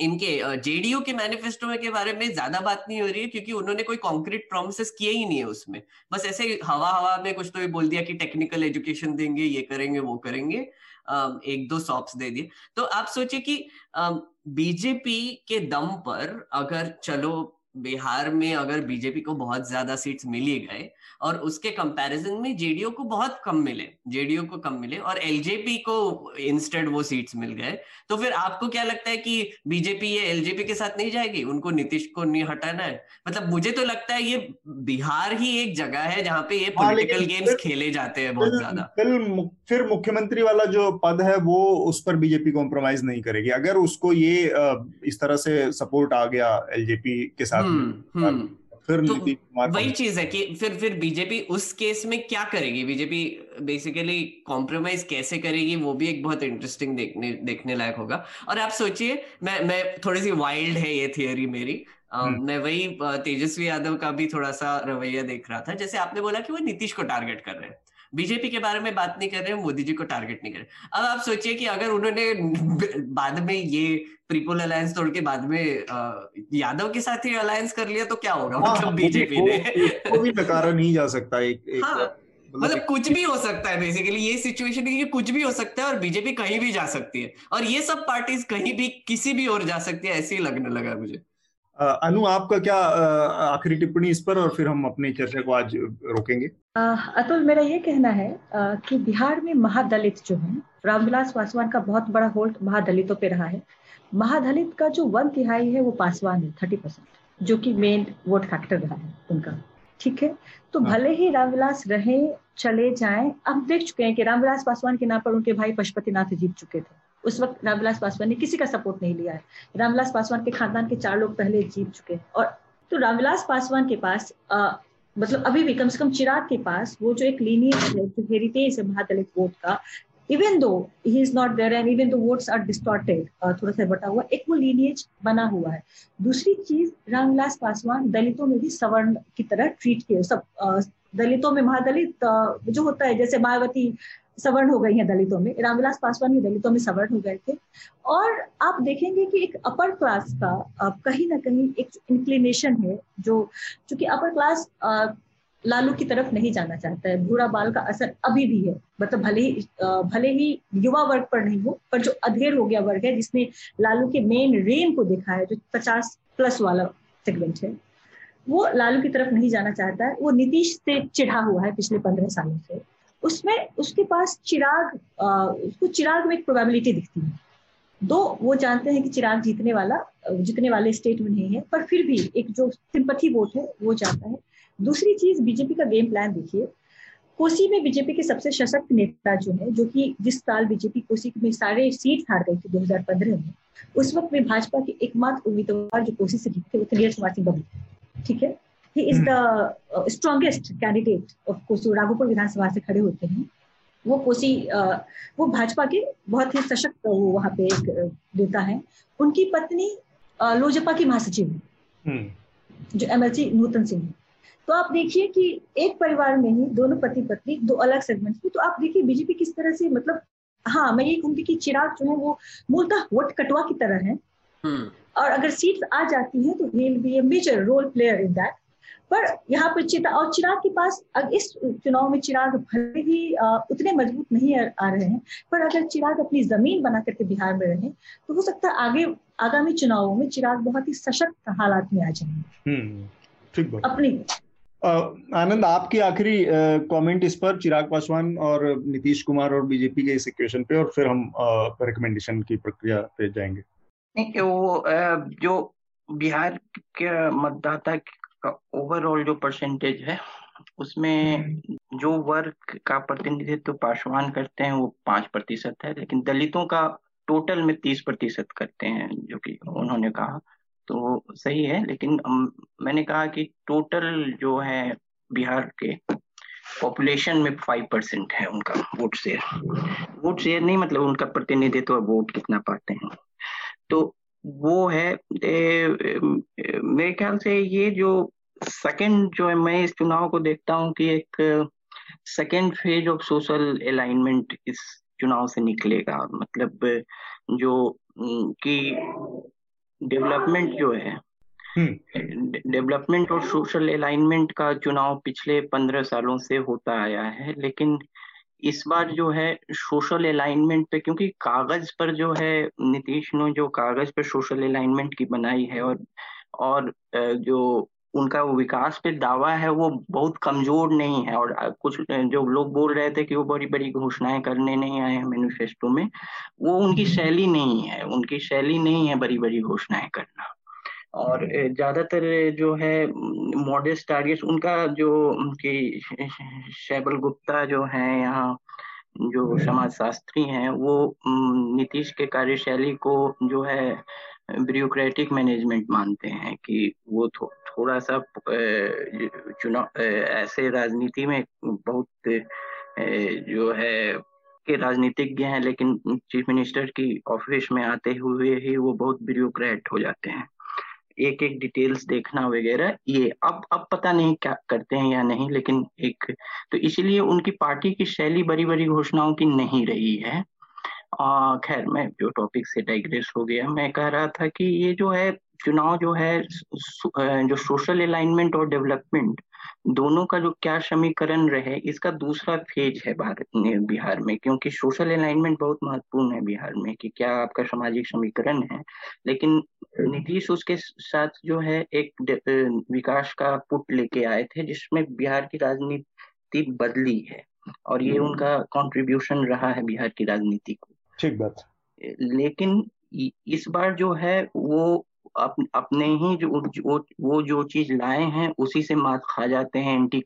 इनके जेडीयू के मैनिफेस्टो के बारे में ज़्यादा बात नहीं हो रही है क्योंकि उन्होंने कोई कॉन्क्रीट प्रोमिस किए ही नहीं है उसमें। बस ऐसे हवा हवा में कुछ तो बोल दिया कि टेक्निकल एजुकेशन देंगे ये करेंगे वो करेंगे। एक दो सॉप्स दे दिए। तो आप सोचिए कि बीजेपी के दम पर अगर चलो बिहार में अगर बीजेपी को बहुत ज़्यादा सीट्स मिली गए और उसके कंपैरिजन में जेडीयू को बहुत कम मिले जेडीयू को कम मिले और एलजेपी को इंस्टेड वो सीट्स मिल गए। तो फिर आपको क्या लगता है कि बीजेपी ये एलजेपी के साथ नहीं जाएगी? उनको नीतीश को नहीं हटाना है? मतलब मुझे तो लगता है ये बिहार ही एक जगह है जहाँ पे ये पॉलिटिकल हाँ, गेम्स खेले जाते हैं बहुत ज़्यादा। फिर फिर मुख्यमंत्री वाला जो पद है वो उस पर बीजेपी कॉम्प्रोमाइज नहीं करेगी। अगर उसको ये इस तरह से सपोर्ट आ गया एलजेपी के साथ। फिर तो वही चीज़ है कि फिर फिर बीजेपी उस केस में क्या करेगी? बीजेपी बेसिकली कॉम्प्रोमाइज कैसे करेगी वो भी एक बहुत इंटरेस्टिंग देखने देखने लायक होगा। और आप सोचिए मैं मैं थोड़ी सी वाइल्ड है ये थियोरी मेरी। हम्म। मैं वही तेजस्वी यादव का भी थोड़ा सा रवैया देख रहा था। जैसे आपने बोला कि वो नीतीश को टारगेट कर रहे हैं। बीजेपी के बारे में बात नहीं कर रहे हैं मोदी जी को टारगेट नहीं कर रहे। अब आप सोचिए कि अगर उन्होंने बाद में ये ट्रिपल अलायंस तोड़ के बाद में यादव के साथ ही अलायंस कर लिया तो क्या होगा? हाँ, मतलब बीजेपी ने। वो भी नकारा नहीं जा सकता एक, एक हाँ, मतलब, मतलब कुछ भी हो सकता है बेसिकली ये सिचुएशन है कि कुछ भी हो सकता है और बीजेपी कहीं भी जा सकती है। और ये सब पार्टीज़ कहीं भी किसी भी और जा सकती है ऐसे ही लगने लगा मुझे। अनु आपका क्या आखिरी टिप्पणी इस पर और फिर हम अपनी चर्चा को आज रोकेंगे? अतुल मेरा ये कहना है कि बिहार में महादलित जो है रामविलास पासवान का बहुत बड़ा होल्ड महादलितों पे रहा है। महादलित का जो वन तिहाई है वो पासवान है थर्टी परसेंट जो कि मेन वोट फैक्टर रहा है उनका। ठीक है? तो हाँ। भले ही रामविलास रहे चले जाएँ अब देख चुके हैं कि रामविलास पासवान के नाम पर उनके भाई पशुपतिनाथ जीत चुके थे। उस वक्त रामविलास पासवान ने किसी का सपोर्ट नहीं लिया है। रामविलास पासवान के खानदान के चार लोग पहले जीत चुके हैं। और तो रामविलास पासवान के पास आ, मतलब अभी भी कम से कम चिराग के पास वो जो एक लीनियस है हेरिटेज है महादलित वोट का even though he is not there and even though votes are distorted थोड़ा सा बटा हुआ एक वो लीनियज बना हुआ है। दूसरी चीज़ रामविलास पासवान दलितों में भी सवर्ण की तरह ट्रीट किए। सब दलितों में महादलित जो होता है जैसे मायावती सवर्ण हो गई हैं दलितों में। रामविलास पासवान भी दलितों में सवर्ण हो गए थे। और आप देखेंगे कि एक अपर क्लास का कहीं ना कहीं एक इंक्लिनेशन है जो, चूँकि अपर क्लास लालू की तरफ़ नहीं जाना चाहता है। भूरा बाल का असर अभी भी है। मतलब भले ही भले ही युवा वर्ग पर नहीं हो, पर जो अधेर हो गया वर्ग है, जिसने लालू के मेन रेन को देखा है, जो पचास प्लस वाला सेगमेंट है, वो लालू की तरफ़ नहीं जाना चाहता है। वो नीतीश से चिढ़ा हुआ है पिछले पंद्रह सालों से। उसमें उसके पास चिराग उसको चिराग में एक प्रोबेबिलिटी दिखती है। दो, वो जानते हैं कि चिराग जीतने वाला जीतने वाले स्टेट में नहीं है, पर फिर भी एक जो सिंपथी वोट है, वो जाता है। दूसरी चीज़ बीजेपी का गेम प्लान देखिए। कोसी में बीजेपी के सबसे सशक्त नेता जो है, जो कि जिस साल बीजेपी कोसी में सारे सीट हार गई थी 2015 में, उस वक्त में भाजपा के एकमात्र उम्मीदवार जो कोसी से जीते वो थे नीरज कुमार सिंह बबलू ठीक है? He is the strongest candidate of Kosi Raghopur विधानसभा से खड़े होते हैं। वो कोसी uh, वो भाजपा के बहुत ही सशक्त वो वहाँ पे एक नेता है। उनकी पत्नी लोजपा की महासचिव है। हम्म। जो एमएलसी नूतन सिंह है। तो आप देखिए कि एक परिवार में ही दोनों पति पत्नी दो अलग सेगमेंट्स में तो आप देखिए बीजेपी किस तरह से मतलब हाँ मैं ये कहूँगी कि चिराग जो है वो मूलतः वोट कटवा की तरह है। हम्म। और अगर सीट आ जाती है तो will be a major role player in that पर यहाँ पर चिता और चिराग के पास इस चुनाव में चिराग भले ही उतने मज़बूत नहीं आ रहे हैं पर अगर चिराग अपनी ज़मीन बना करके बिहार में रहे तो हो सकता है आगे आगामी चुनावों में चिराग बहुत ही सशक्त हालात में आ जाएँगे। हम्म, अपनी। आनंद आपकी आखिरी कमेंट इस पर चिराग पासवान और नीतीश कुमार और बीजेपी के इस इक्वेशन पे और फिर हम रिकमेंडेशन की प्रक्रिया पे जाएँगे। नहीं वो जो बिहार के मतदाता का ओवरऑल जो परसेंटेज है उसमें हम्म। जो वर्ग का प्रतिनिधित्व पासवान करते हैं वो पाँच प्रतिशत है लेकिन दलितों का टोटल में तीस प्रतिशत करते हैं जो कि उन्होंने कहा। तो सही है लेकिन मैंने कहा कि टोटल जो है बिहार के पॉपुलेशन में फाइव परसेंट है उनका वोट शेयर वोट शेयर नहीं मतलब उनका प्रतिनिधित्व तो वोट कितना पाते हैं। तो वो है मेरे ख्याल से ये जो सेकंड जो है मैं इस चुनाव को देखता हूँ कि एक second phase of social alignment इस चुनाव से निकलेगा। मतलब जो कि डेवलपमेंट जो है डेवलपमेंट और सोशल अलाइनमेंट का चुनाव पिछले पंद्रह सालों से होता आया है लेकिन इस बार जो है सोशल अलाइनमेंट पे, क्योंकि कागज़ पर जो है नीतीश ने जो कागज़ पर सोशल अलाइनमेंट की बनाई है और और जो उनका विकास पे दावा है वो बहुत कमज़ोर नहीं है और कुछ जो लोग बोल रहे थे कि वो बड़ी बड़ी घोषणाएँ करने नहीं आए हैं मैनिफेस्टो में, वो उनकी शैली नहीं है, उनकी शैली नहीं है बड़ी बड़ी घोषणाएँ करना। और ज़्यादातर जो है मॉडेस्ट टारगेट उनका जो उनकी शैबल गुप्ता जो है यहाँ जो समाज शास्त्री हैं वो नीतीश के कार्यशैली को जो है ब्यूरोक्रेटिक मैनेजमेंट मानते हैं कि वो थो, थोड़ा सा चुनाव ऐसे राजनीति में बहुत जो है के राजनीतिज्ञ हैं लेकिन चीफ मिनिस्टर की ऑफ़िस में आते हुए ही वो बहुत ब्यूरोक्रेट हो जाते हैं। एक एक डिटेल्स देखना वगैरह, ये। अब अब पता नहीं क्या करते हैं या नहीं, लेकिन एक तो इसीलिए उनकी पार्टी की शैली बड़ी बड़ी घोषणाओं की नहीं रही है। खैर, मैं जो टॉपिक से डाइग्रेस हो गया, मैं कह रहा था कि ये जो है, चुनाव जो है जो सोशल अलाइनमेंट और डेवलपमेंट दोनों का जो क्या समीकरण रहे इसका दूसरा फ़ेज़ है भारत में बिहार में क्योंकि सोशल अलाइनमेंट बहुत महत्वपूर्ण है बिहार में कि क्या आपका सामाजिक समीकरण है। लेकिन नीतीश उसके साथ जो है एक विकास का पुट लेके आए थे जिसमें बिहार की राजनीति बदली है और ये हम्म। उनका कंट्रीब्यूशन रहा है बिहार की राजनीति को। ठीक बात। लेकिन इस बार जो है वो अप, अपने ही जो वो, वो जो चीज़ लाए हैं उसी से मात खा जाते हैं एंटी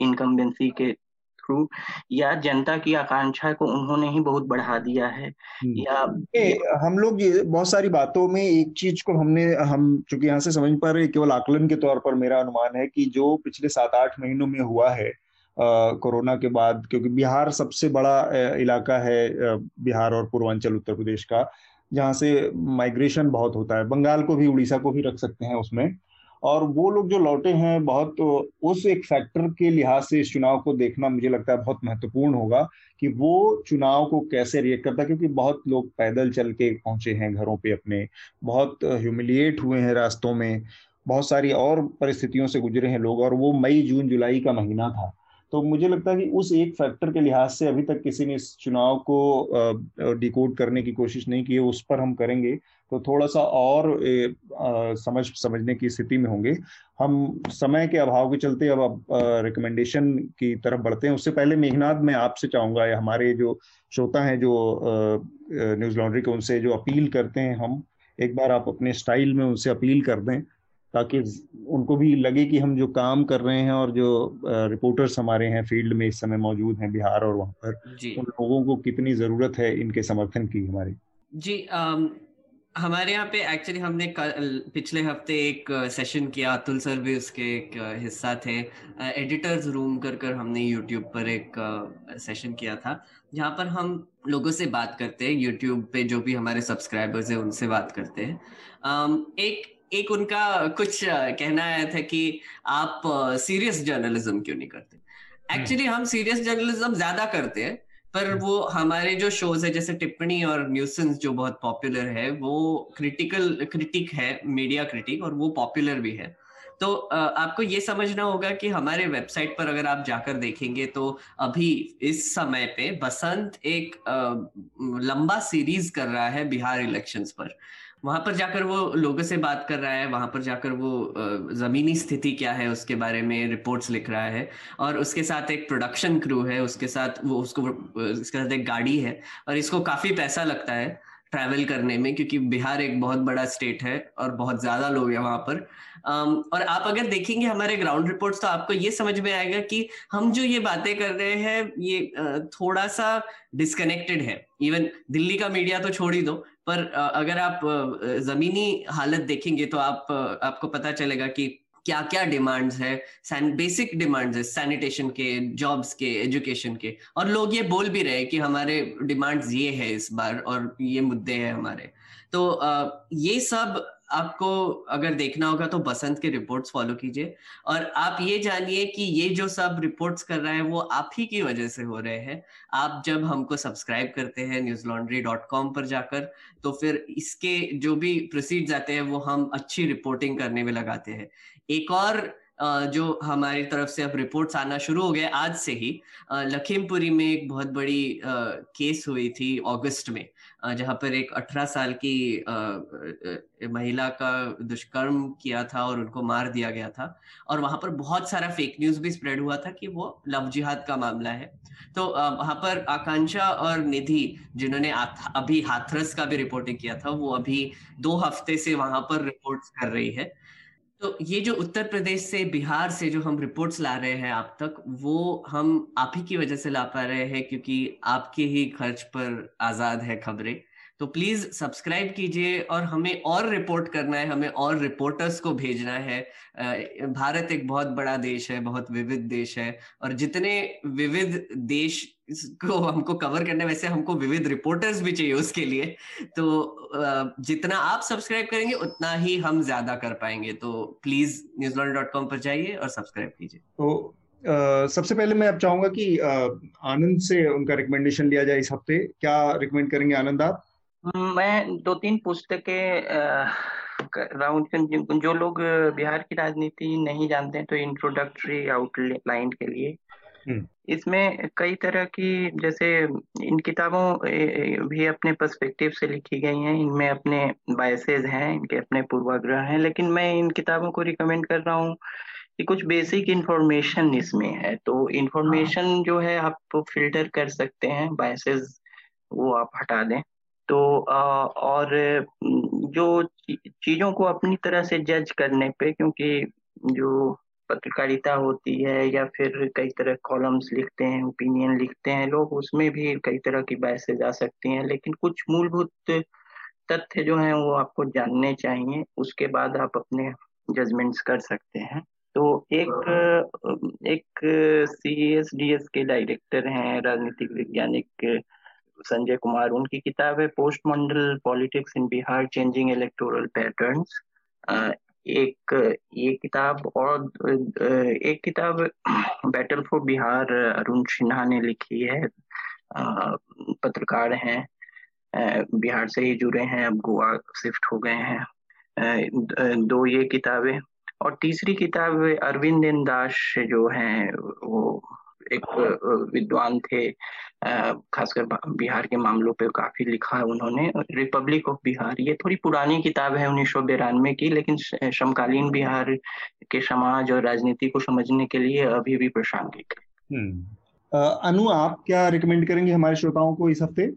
इनकम्बेंसी के थ्रू या जनता की आकांक्षा को उन्होंने ही बहुत बढ़ा दिया है हम्म। या ए, हम लोग बहुत सारी बातों में एक चीज़ को हमने हम चूँकि यहाँ से समझ पा रहे केवल आकलन के तौर पर मेरा अनुमान है कि जो पिछले सात आठ महीनों में हुआ है कोरोना के बाद क्योंकि बिहार सबसे बड़ा इलाका है बिहार और पूर्वांचल उत्तर प्रदेश का जहाँ से माइग्रेशन बहुत होता है। बंगाल को भी, उड़ीसा को भी रख सकते हैं उसमें। और वो लोग जो लौटे हैं, बहुत उस एक फैक्टर के लिहाज से इस चुनाव को देखना मुझे लगता है बहुत महत्वपूर्ण होगा कि वो चुनाव को कैसे रिएक्ट करता है, क्योंकि बहुत लोग पैदल चल के पहुँचे हैं घरों पे अपने। बहुत ह्यूमिलिएट हुए हैं रास्तों में। बहुत सारी और परिस्थितियों से गुजरे हैं लोग, और वो मई, जून, जुलाई का महीना था। तो मुझे लगता है कि उस एक फैक्टर के लिहाज से अभी तक किसी ने इस चुनाव को डिकोड करने की कोशिश नहीं की है उस पर हम करेंगे। तो थोड़ा सा और ए, आ, समझ समझने की स्थिति में होंगे। हम समय के अभाव के चलते अब अब रिकमेंडेशन की तरफ़ बढ़ते हैं। उससे पहले मेघनाथ मैं आपसे चाहूँगा या हमारे जो श्रोता हैं जो न्यूज़ लॉन्ड्री के उनसे जो अपील करते हैं हम एक बार आप अपने स्टाइल में उनसे अपील कर दें। ताकि उनको भी लगे कि हम जो काम कर रहे हैं और जो रिपोर्टर्स हमारे हैं फ़ील्ड में इस समय मौजूद हैं बिहार और वहाँ पर उन लोगों को कितनी ज़रूरत है इनके समर्थन की हमारी? जी आम, हमारे यहाँ पे एक्चुअली हमने कल पिछले हफ़्ते एक सेशन किया। अतुल सर भी उसके एक हिस्सा थे। एडिटर्स रूम कर कर हमने यूट्यूब पर एक सेशन किया था। जहाँ पर हम लोगों से बात करते हैं। यूट्यूब पे जो भी हमारे सब्सक्राइबर्स हैं उनसे बात करते हैं। एक एक उनका कुछ कहना आया था कि आप सीरियस जर्नलिज्म क्यों नहीं करते एक्चुअली हम्म। हम सीरियस जर्नलिज्म ज़्यादा करते हैं पर हम्म। वो हमारे जो शोज़ है जैसे टिप्पणी और न्यूसेंस जो बहुत पॉपुलर है वो क्रिटिकल क्रिटिक है मीडिया क्रिटिक और वो पॉपुलर भी है तो आपको ये समझना होगा कि हमारे वेबसाइट पर अगर आप जाकर देखेंगे तो अभी इस समय पे बसंत एक लंबा सीरीज़ कर रहा है बिहार इलेक्शंस पर वहाँ पर जाकर वो लोगों से बात कर रहा है, वहाँ पर जाकर वो जमीनी स्थिति क्या है उसके बारे में रिपोर्ट्स लिख रहा है और उसके साथ एक प्रोडक्शन क्रू है, उसके साथ वो, उसको, उसके साथ एक गाड़ी है और इसको काफ़ी पैसा लगता है ट्रैवल करने में क्योंकि बिहार एक बहुत बड़ा स्टेट है और बहुत ज़्यादा लोग हैं वहाँ पर। और आप अगर देखेंगे हमारे ग्राउंड रिपोर्ट्स तो आपको ये समझ में आएगा कि हम जो ये बातें कर रहे हैं, ये थोड़ा सा डिस्कनेक्टेड है। इवन दिल्ली का मीडिया तो छोड़ ही दो पर अगर आप जमीनी हालत देखेंगे तो आप आपको पता चलेगा कि क्या क्या डिमांड्स है बेसिक डिमांड्स है, सैनिटेशन के, जॉब्स के, एजुकेशन के। और लोग ये बोल भी रहे कि हमारे डिमांड्स ये है इस बार और ये मुद्दे हैं हमारे। तो ये सब आपको अगर देखना होगा तो बसंत के रिपोर्ट्स फॉलो कीजिए। और आप ये जानिए कि ये जो सब रिपोर्ट्स कर रहा है, वो आप ही की वजह से हो रहे हैं। आप जब हमको सब्सक्राइब करते हैं न्यूज़ लॉन्ड्री डॉट कॉम पर जाकर तो फिर इसके जो भी प्रोसीड आते हैं, वो हम अच्छी रिपोर्टिंग करने में लगाते हैं। एक और जो हमारी तरफ़ से अब रिपोर्ट्स आना शुरू हो गए आज से ही लखीमपुरी में एक बहुत बड़ी केस हुई थी अगस्त में। जहाँ पर एक 18 साल की महिला का दुष्कर्म किया था और उनको मार दिया गया था। और वहाँ पर बहुत सारा फेक न्यूज़ भी स्प्रेड हुआ था कि वो लव जिहाद का मामला है। तो वहाँ पर आकांक्षा और निधि, जिन्होंने अभी हाथरस का भी रिपोर्टिंग किया था, वो अभी दो हफ़्ते से वहाँ पर रिपोर्ट कर रही है। तो ये जो उत्तर प्रदेश से बिहार से जो हम रिपोर्ट्स ला रहे हैं आप तक, वो हम आप ही की वजह से ला पा रहे हैं क्योंकि आपके ही खर्च पर आज़ाद है खबरें। तो प्लीज़ सब्सक्राइब कीजिए और हमें और रिपोर्ट करना है हमें और रिपोर्टर्स को भेजना है। भारत एक बहुत बड़ा देश है बहुत विविध देश है और जितने विविध देश को हमको कवर करने वैसे हमको विविध रिपोर्टर्स भी चाहिए उसके लिए। तो जितना आप सब्सक्राइब करेंगे उतना ही हम ज़्यादा कर पाएँगे। तो प्लीज़ न्यूजीलैंड डॉट कॉम पर जाइए और सब्सक्राइब कीजिए। तो Uh, सबसे पहले मैं अब चाहूँगा कि आनंद से उनका रिकमेंडेशन लिया जाए इस हफ़्ते। क्या रिकमेंड करेंगे आनंद आप? मैं दो तीन पुस्तकें राउंड जो लोग बिहार की राजनीति नहीं जानते हैं तो इंट्रोडक्टरी आउटलाइन के लिए। इसमें कई तरह की जैसे इन किताबों भी अपने पर्सपेक्टिव से लिखी गई हैं इनमें अपने बायसेज हैं इनके अपने पूर्वाग्रह हैं लेकिन मैं इन किताबों को रिकमेंड कर रहा हूँ कि कुछ बेसिक इंफॉर्मेशन इसमें है तो इंफॉर्मेशन हाँ। जो है आप फ़िल्टर कर सकते हैं बायसेज वो आप हटा दें तो और जो चीज़ों को अपनी तरह से जज करने पे क्योंकि जो पत्रकारिता होती है या फिर कई तरह कॉलम्स लिखते हैं ओपिनियन लिखते हैं लोग उसमें भी कई तरह की बहसें जा सकती हैं लेकिन कुछ मूलभूत तथ्य जो हैं वो आपको जानने चाहिए उसके बाद आप अपने जजमेंट्स कर सकते हैं। तो एक एक सी एस डी एस के डायरेक्टर हैं राजनीतिक वैज्ञानिक संजय कुमार, उनकी किताब है post Mandal politics in Bihar, changing electoral patterns. एक, ये किताब और एक किताब बैटल फॉर बिहार अरुण सिन्हा ने लिखी है। पत्रकार हैं। बिहार से ही जुड़े हैं, अब गोवा शिफ्ट हो गए हैं। दो ये किताबें। और तीसरी किताब अरविंद दास जो हैं, वो एक विद्वान थे खासकर बिहार के मामलों पे काफ़ी लिखा है उन्होंने। रिपब्लिक ऑफ़ बिहार, ये थोड़ी पुरानी किताब है उन्नीस सौ की, लेकिन समकालीन बिहार के समाज और राजनीति को समझने के लिए अभी भी प्रासंगिक है। हम्म। अनु, आप क्या रिकमेंड करेंगे हमारे श्रोताओं को इस हफ़्ते?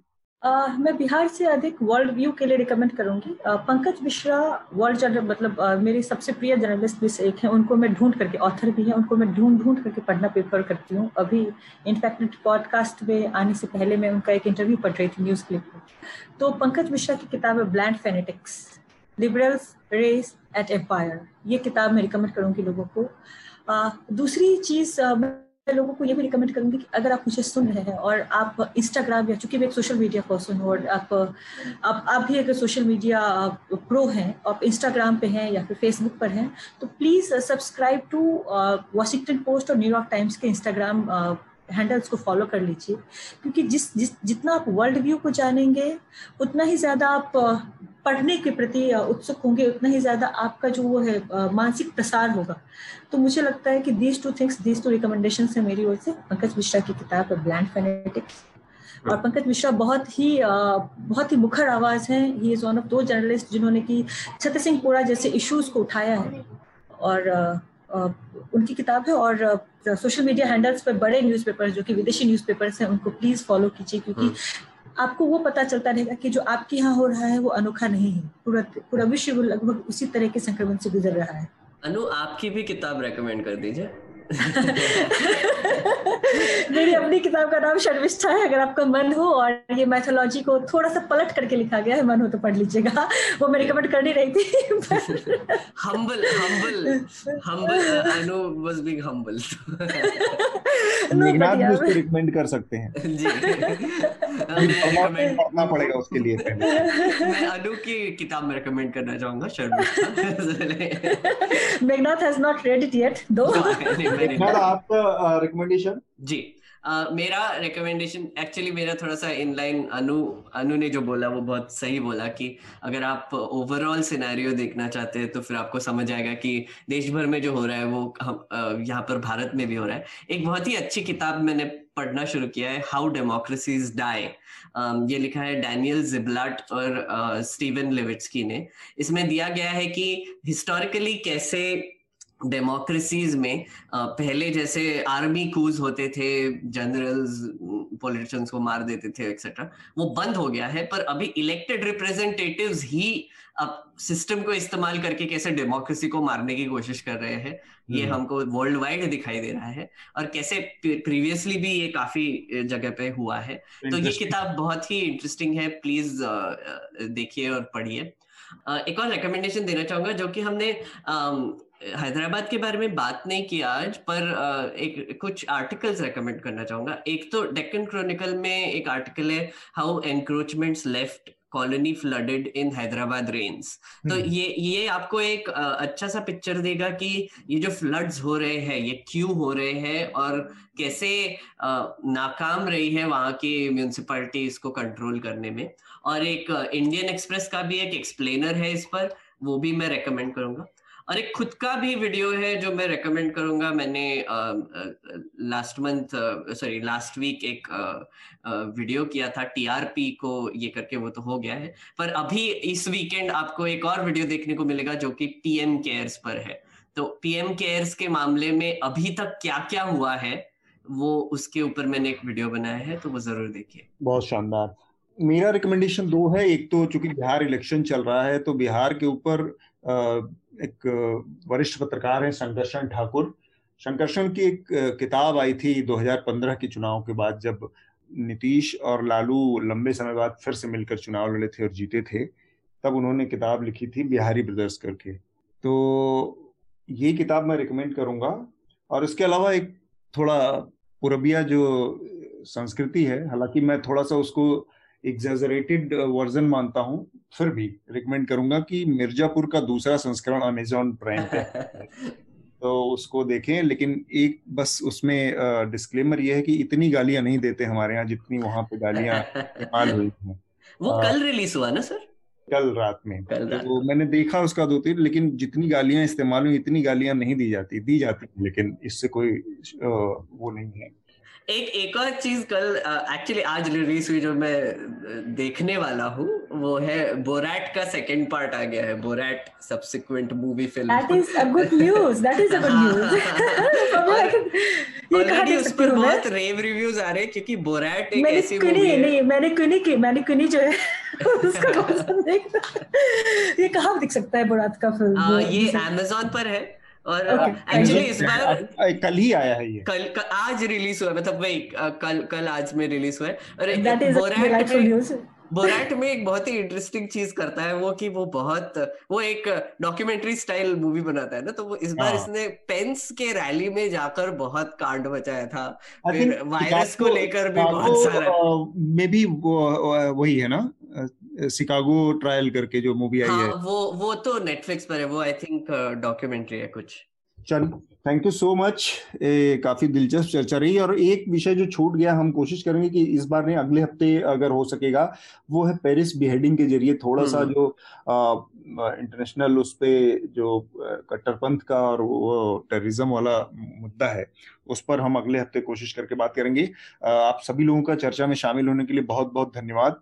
Uh, मैं बिहार से अधिक वर्ल्ड व्यू के लिए रिकमेंड करूँगी। uh, Pankaj Mishra world journal मतलब uh, मेरी सबसे प्रिय जर्नलिस्ट में से एक है उनको मैं ढूंढ करके ऑथर भी है उनको मैं ढूंढ ढूंढ करके पढ़ना प्रेफर करती हूँ। अभी इनफैक्ट पॉडकास्ट में आने से पहले मैं उनका एक इंटरव्यू पढ़ रही थी न्यूज़ क्लिप में। तो पंकज मिश्रा की किताब है bland fanatics liberals race at empire ये किताब मैं रिकमेंड करूँगी लोगों को। दूसरी चीज़ लोगों को ये भी रिकमेंड करूँगी कि अगर आप मुझे सुन रहे हैं और आप इंस्टाग्राम या चूँकि मैं एक सोशल मीडिया पर्सन हूँ और आप आप आप भी अगर सोशल मीडिया प्रो हैं, आप इंस्टाग्राम पे हैं या फिर फेसबुक पर हैं तो please subscribe to Washington Post और न्यूयॉर्क टाइम्स के इंस्टाग्राम हैंडल्स को फॉलो कर लीजिए। क्योंकि जिस जिस, जितना आप वर्ल्ड व्यू को जानेंगे, उतना ही ज़्यादा आप पढ़ने के प्रति उत्सुक होंगे, उतना ही ज़्यादा आपका जो वो है मानसिक प्रसार होगा। तो मुझे लगता है कि these two things these two recommendation है मेरी ओर से। पंकज मिश्रा की किताब है ब्लैंड फेनेटिक्स और पंकज मिश्रा बहुत ही बहुत ही मुखर आवाज़ है। He is one of the journalist जिन्होंने की छत्र सिंह पोड़ा जैसे इश्यूज़ को उठाया है। और उनकी किताब है और सोशल मीडिया हैंडल्स पर बड़े न्यूज़पेपर्स जो कि विदेशी न्यूज़पेपर्स हैं, उनको प्लीज़ फॉलो कीजिए, क्योंकि हाँ। आपको वो पता चलता रहेगा कि जो आपके यहाँ हो रहा है, वो अनोखा नहीं है। पूरा पूरा विश्व लगभग उसी तरह के संक्रमण से गुजर रहा है। अनु, आपकी भी किताब रेकमेंड कर दीजिए। मेरी अपनी किताब का नाम शर्मिष्ठा है अगर आपका मन हो और ये मैथोलॉजी को थोड़ा सा पलट करके लिखा गया है मन हो तो पढ़ लीजिएगा। वो मैं रिकमेंड कर नहीं रही थी humble humble humble uh, Anu was being humble. (laughs) Meghnath भी उसको रिकमेंड कर सकते हैं। (laughs) जी। (laughs) पढ़ना पड़ेगा उसके लिए मैं अनु की किताब में रिकमेंड करना चाहूँगा Sharmishtha. Meghnath has not read it yet though आपका रिकमेंडेशन जी Uh, मेरा रिकमेंडेशन एक्चुअली मेरा थोड़ा सा इनलाइन अनु अनु ने जो बोला वो बहुत सही बोला कि अगर आप ओवरऑल सिनेरियो देखना चाहते हैं तो फिर आपको समझ आएगा कि देश भर में जो हो रहा है वो हम यहाँ पर भारत में भी हो रहा है। एक बहुत ही अच्छी किताब मैंने पढ़ना शुरू किया है हाउ डेमोक्रेसीज डाई ये लिखा है डैनियल जिबलाट और स्टीवन लेविट्सकी ने। इसमें दिया गया है कि हिस्टोरिकली कैसे डेमोक्रेसीज में पहले जैसे आर्मी कूज होते थे जनरल्स पॉलिटिशियंस को मार देते थे एक्सेट्रा वो बंद हो गया है पर अभी इलेक्टेड रिप्रेजेंटेटिव्स ही अब सिस्टम को इस्तेमाल करके कैसे डेमोक्रेसी को मारने की कोशिश कर रहे हैं ये हम्म। हमको वर्ल्ड वाइड दिखाई दे रहा है और कैसे प्रीवियसली भी ये काफ़ी जगह पे हुआ है। तो ये किताब बहुत ही इंटरेस्टिंग है प्लीज़ देखिए और पढ़िए। एक और रिकमेंडेशन देना चाहूँगा जो कि हमने हैदराबाद के बारे में बात नहीं की आज पर एक कुछ आर्टिकल्स रेकमेंड करना चाहूँगा। एक तो डेक्कन क्रॉनिकल में एक आर्टिकल है how encroachments left colony flooded in Hyderabad rains तो। ये ये आपको एक अच्छा सा पिक्चर देगा कि ये जो फ्लड्स हो रहे हैं ये क्यों हो रहे हैं और कैसे नाकाम रही है वहाँ की म्यूनसिपैलिटी इसको कंट्रोल करने में। और एक इंडियन एक्सप्रेस का भी एक एक्सप्लेनर है इस पर वो भी मैं रेकमेंड करूँगा। और एक खुद का भी वीडियो है जो मैं रेकमेंड करूँगा। मैंने last month sorry last week एक वीडियो किया था टीआरपी को, ये करके वो तो हो गया है। पर अभी इस वीकेंड आपको एक और वीडियो देखने को मिलेगा जो कि पीएम केयर्स पर है। तो पीएम केयर्स के मामले में अभी तक क्या क्या हुआ है, वो उसके ऊपर मैंने एक वीडियो बनाया है तो वो ज़रूर देखिए। बहुत शानदार। मेरा रिकमेंडेशन दो है। एक तो चूँकि बिहार इलेक्शन चल रहा है तो बिहार के ऊपर एक वरिष्ठ पत्रकार हैं शंकरशन ठाकुर। शंकरशन की एक किताब आई थी 2015 के चुनाव के बाद जब नीतीश और लालू लंबे समय बाद फिर से मिलकर चुनाव लड़े थे और जीते थे, तब उन्होंने किताब लिखी थी बिहारी ब्रदर्स करके। तो ये किताब मैं रिकमेंड करूँगा और इसके अलावा एक थोड़ा पुरबिया जो संस्कृति है, हालाँकि मैं थोड़ा सा उसको एग्जेजरेटेड वर्जन uh, मानता हूँ फिर भी रिकमेंड करूँगा कि मिर्जापुर का दूसरा संस्करण अमेजोन प्राइम पे (laughs) तो उसको देखें लेकिन एक बस उसमें डिस्क्लेमर uh, ये है कि इतनी गालियाँ नहीं देते हमारे यहाँ जितनी वहाँ पे गालियाँ इस्तेमाल हुई थी वो कल रिलीज़ हुआ ना सर? कल रात में। कल रात तो मैंने देखा उसका दो तीन लेकिन जितनी गालियाँ इस्तेमाल हुई इतनी गालियाँ नहीं दी जाती दी जाती लेकिन इससे कोई वो नहीं है। एक एक और चीज़ कल एक्चुअली आज रिलीज़ हुई जो मैं देखने वाला हूँ वो है बोरैट का सेकंड पार्ट आ गया है Borat subsequent movie film that is a good news that is a good news देख सकती हूँ बहुत रेव रिव्यूज़ आ रहे हैं क्योंकि बोरैट एक मैंने ऐसी मूवी है। नहीं मैंने कुनी की मैंने कुनी जो है (laughs) उसका (laughs) ये कहाँ दिख सकता है बोराट का फ़िल्म ये अमेजोन पर है। और एक्चुअली इस बार कल ही आया है ये। कल, कल आज रिलीज़ हुआ मतलब वही कल कल आज में रिलीज़ हुआ है। और बोराट में बोराट में एक बहुत ही इंटरेस्टिंग चीज़ करता है वो कि वो बहुत वो एक डॉक्यूमेंट्री स्टाइल मूवी बनाता है ना तो वो इस बार हाँ। इसने पेंस के रैली में जाकर बहुत कांड बचाया था। फिर वायरस को लेकर भी बहुत सारा मे भी वही है ना शिकागो ट्रायल करके जो मूवी आई हाँ, है। वो वो तो नेटफ्लिक्स पर है वो आई थिंक डॉक्यूमेंट्री है कुछ। चल थैंक यू सो मच काफ़ी दिलचस्प चर्चा रही और एक विषय जो छूट गया हम कोशिश करेंगे कि इस बार नहीं अगले हफ़्ते अगर हो सकेगा वो है पेरिस बिहेडिंग के ज़रिए थोड़ा सा हम्म। जो इंटरनेशनल उस पे जो कट्टरपंथ का और वो टेररिज्म वाला मुद्दा है उस पर हम अगले हफ़्ते कोशिश करके बात करेंगे। आप सभी लोगों का चर्चा में शामिल होने के लिए बहुत बहुत धन्यवाद।